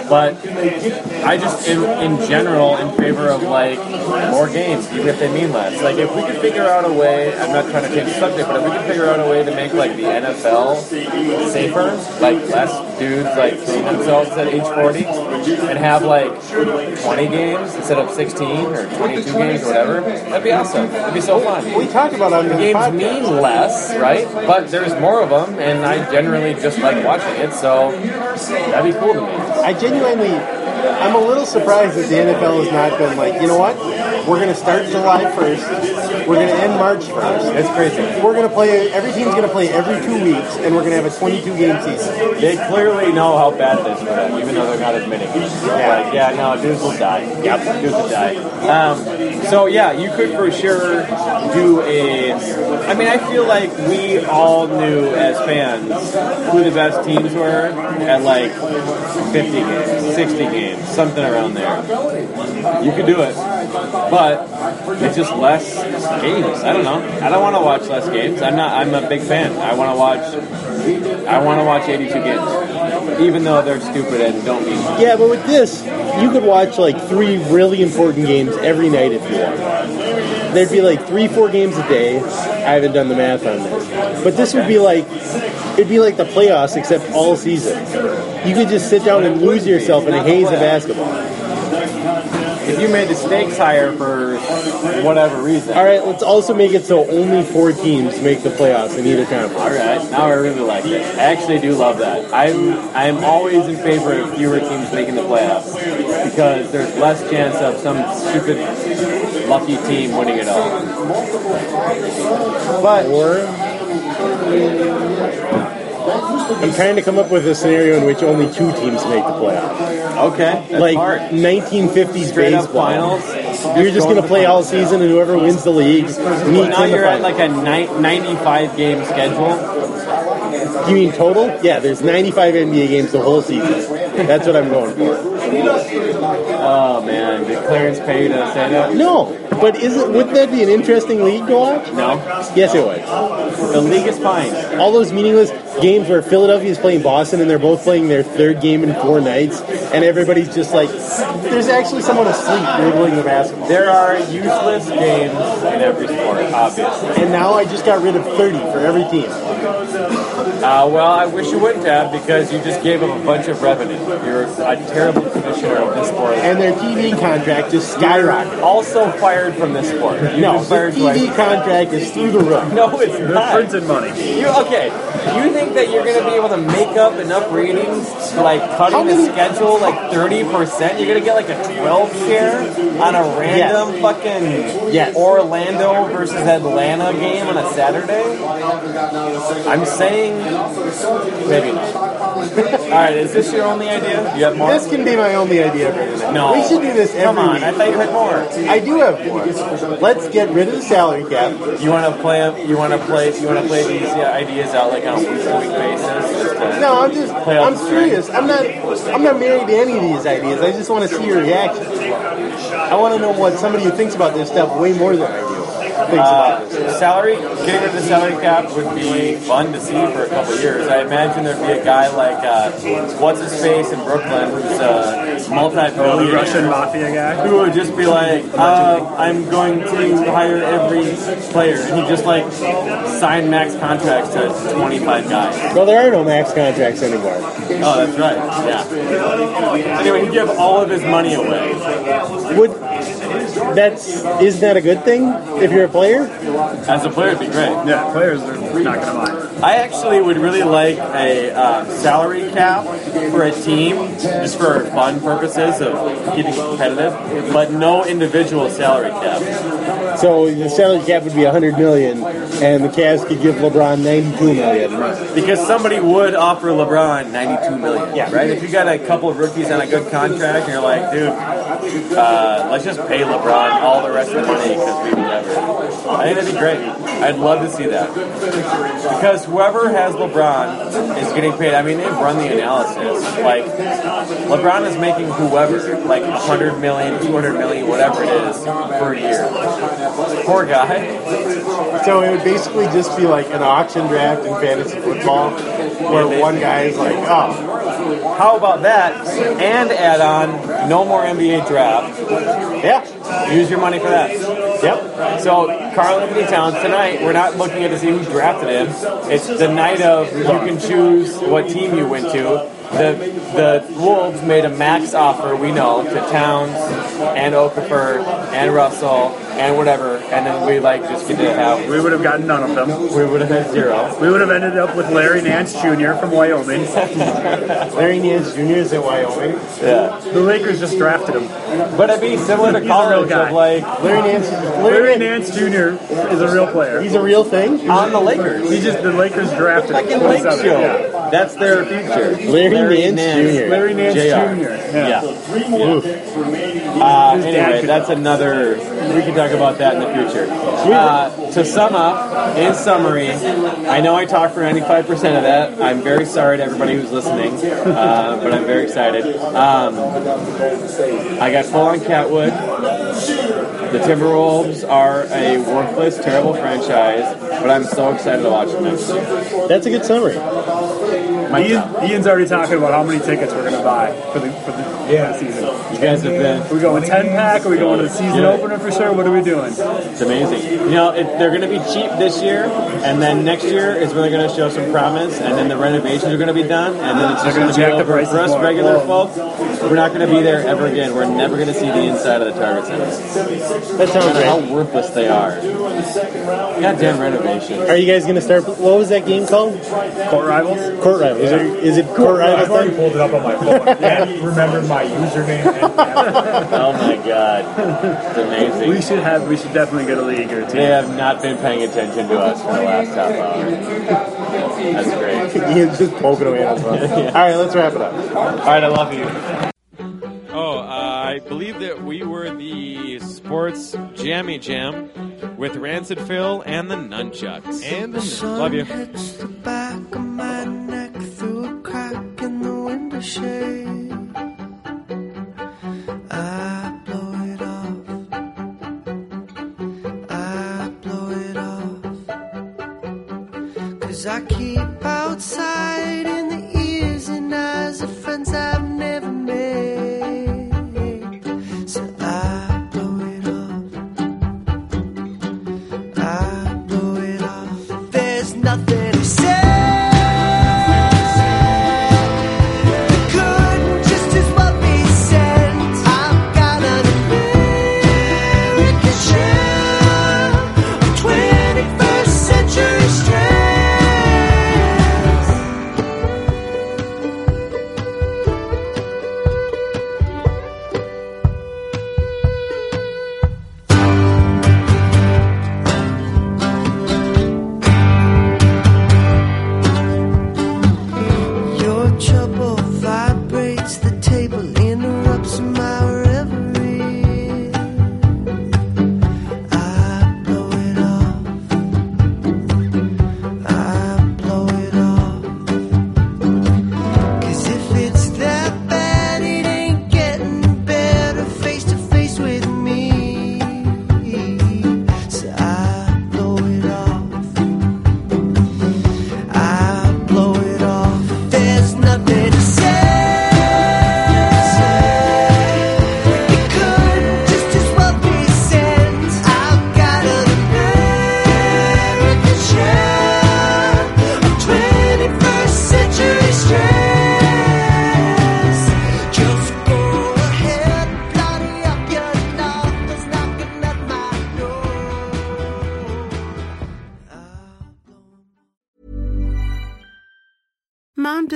but I just, in, in general, in favor of like more games, even if they mean less. Like if we could figure out a way, I'm not trying to change the subject, but if we could figure out a way to make like the NFL safer, like less dudes like killing themselves at age 40, and have like 20 games instead of 16 or 22 games or whatever, that'd be awesome. It'd be so fun. We talked about on The the games podcast. mean less, right? But there's more of them, and I generally just like watching it, so that'd be cool to me. I genuinely, I'm a little surprised that the NFL has not been like, you know what? We're going to start July 1st. We're going to end March 1st. It's crazy. We're going to play, every team's going to play every two weeks, and we're going to have a 22 game season. They clearly know how bad it is for them, even though they're not admitting it. Yeah, like, yeah, no, dudes will die. Yep, dudes will die. Um, so yeah, you could for sure do a. I mean, I feel like we all knew as fans who the best teams were at like 50 games, 60 games, something around there. You could do it, but it's just less games. I don't know. I don't want to watch less games. I'm not. I'm a big fan. I want to watch. I want to watch 82 games, even though they're stupid and don't mean. much. Yeah, but with this, you could watch like three really important games every night if you want. There'd be like three, four games a day. I haven't done the math on this, but this would be like it'd be like the playoffs except all season. You could just sit down and lose yourself in a haze of basketball. If you made the stakes higher for whatever reason. All right, let's also make it so only four teams make the playoffs in either conference. All right, now I really like it. I actually do love that. I'm I'm always in favor of fewer teams making the playoffs because there's less chance of some stupid lucky team winning it all. But Or I'm trying to come up with a scenario in which only two teams make the playoffs. okay, that's like hard. 1950s Straight baseball. finals. You're just going to play all season, and whoever wins the league meets Now in the you're at like a ni- 95 game schedule. You mean total? Yeah, there's 95 NBA games the whole season. That's what I'm going for. Oh man, did Clarence pay you to say that? No, but is it? Wouldn't that be an interesting league to watch? No. Yes, it would. The league is fine. All those meaningless games where Philadelphia is playing Boston and they're both playing their third game in four nights, and everybody's just like, there's actually someone asleep dribbling the basketball. There are useless games in every sport, obviously. And now I just got rid of 30 for every team. Uh, well, I wish you wouldn't have because you just gave up a bunch of revenue. You're a terrible commissioner of this sport. And their TV contract just skyrocketed. Also fired from this sport. You've No, been the fired TV twice. contract is through the roof. No, it's not. Printing money. You okay? You think that you're gonna be able to make up enough ratings to like cutting the schedule like thirty percent? You're gonna get like a twelve share on a random fucking Yes. Orlando versus Atlanta game on a Saturday? I'm saying maybe not. All right, is this your only idea? You have more? This can be my only idea for tonight. No. We should do this every Come on, week. I thought you had more. I do have more. Let's get rid of the salary cap. You want to play? You want to play? You want to play these uh, ideas out like on a week-to-week basis? No, I'm just play I'm serious. I'm not I'm not married to any of these ideas. I just want to see your reaction. I want to know what somebody who thinks about this stuff way more than I do thinks about this. Uh, salary, getting rid of the salary cap would be fun to see for a couple of years. I imagine there'd be a guy like uh, what's his face in Brooklyn, who's a multi-billionaire Russian mafia guy. who would just be like, uh, "I'm going to hire every player," and he just like sign max contracts to 25 guys. Well, there are no max contracts anymore. Oh, that's right. Yeah. Anyway, he'd give all of his money away. Would that's isn't that a good thing if you're a player? As a player, it'd be great. Yeah, players are not going to mind. I actually would really like a uh, salary cap for a team, just for fun purposes of keeping competitive, but no individual salary cap. So the salary cap would be 100 million, and the Cavs could give LeBron 92 million. Because somebody would offer LeBron 92 million, Yeah. right? If you got a couple of rookies on a good contract, and you're like, dude, uh, let's just pay LeBron all the rest of the money because we whatever. I think that'd be great. I'd love to see that because whoever has LeBron is getting paid. I mean, they've run the analysis. Like LeBron is making whoever like 100 million, 200 million, whatever it is per year. Poor guy. So it would basically just be like an auction draft in fantasy football, where one guy is like, oh, How about that? And add on no more NBA draft. yeah, Use your money for that. yep. So Karl-Anthony Towns tonight, we're not looking at to see who drafted him. It's the night of you can choose what team you went to. The the Wolves made a max offer, we know, to Towns and Okafor and Russell and whatever, and then we like just get to have We would have gotten none of them. we would have had zero. We would have ended up with Larry Nance Jr. from Wyoming. Larry Nance Jr. is in Wyoming. Yeah. The Lakers just drafted him. But it'd be similar to He's college of like Larry Nance. Larry Nance Jr. is a real player. He's a real thing. on the Lakers. He just the Lakers drafted Like him. in Lake Show. yeah. That's their future. Larry Nance Jr. Larry Nance JR. Jr. Yeah. Yeah. Uh, His dad anyway, that's another. We can talk about that in the future. Uh, to sum up, in summary, I know I talked for 95% of that. I'm very sorry to everybody who's listening, uh, but I'm very excited. Um, I got full on Catwood. The Timberwolves are a worthless, terrible franchise, but I'm so excited to watch them next year. That's a good summary. Ian, Ian's already talking about how many tickets we're going to buy for the for the, Yeah. for the season. You guys have been. Are we going 10 pack? Are we going to the season Yeah. opener for sure? What are we doing? It's amazing. You know, it, they're going to be cheap this year, and then next year is really going to show some promise, and then the renovations are going to be done, and then it's just going gonna be jack the over prices for us more. regular Whoa. folks. We're not going to be there ever again. We're never going to see the inside of the Target Center. That sounds No matter how great. worthless they are. Goddamn renovation. Are you guys going to start? What was that game called? Court rivals? Court rivals. Is it, is it court rivals? I've already pulled it up on my phone. and remembered my username. Oh my god. It's amazing. We should have. We should definitely get a league or two. They have not been paying attention to us for the last half hour. That's great. Ian's just poking away at us. All right, let's wrap it up. All right, I love you. I believe that we were the sports jammy jam with Rancid Phil and the Nunchucks. And the love you. hits the back of my neck through a crack in the window shade. I blow it off. I blow it off. Cause I keep outside in the ears and eyes of friends I've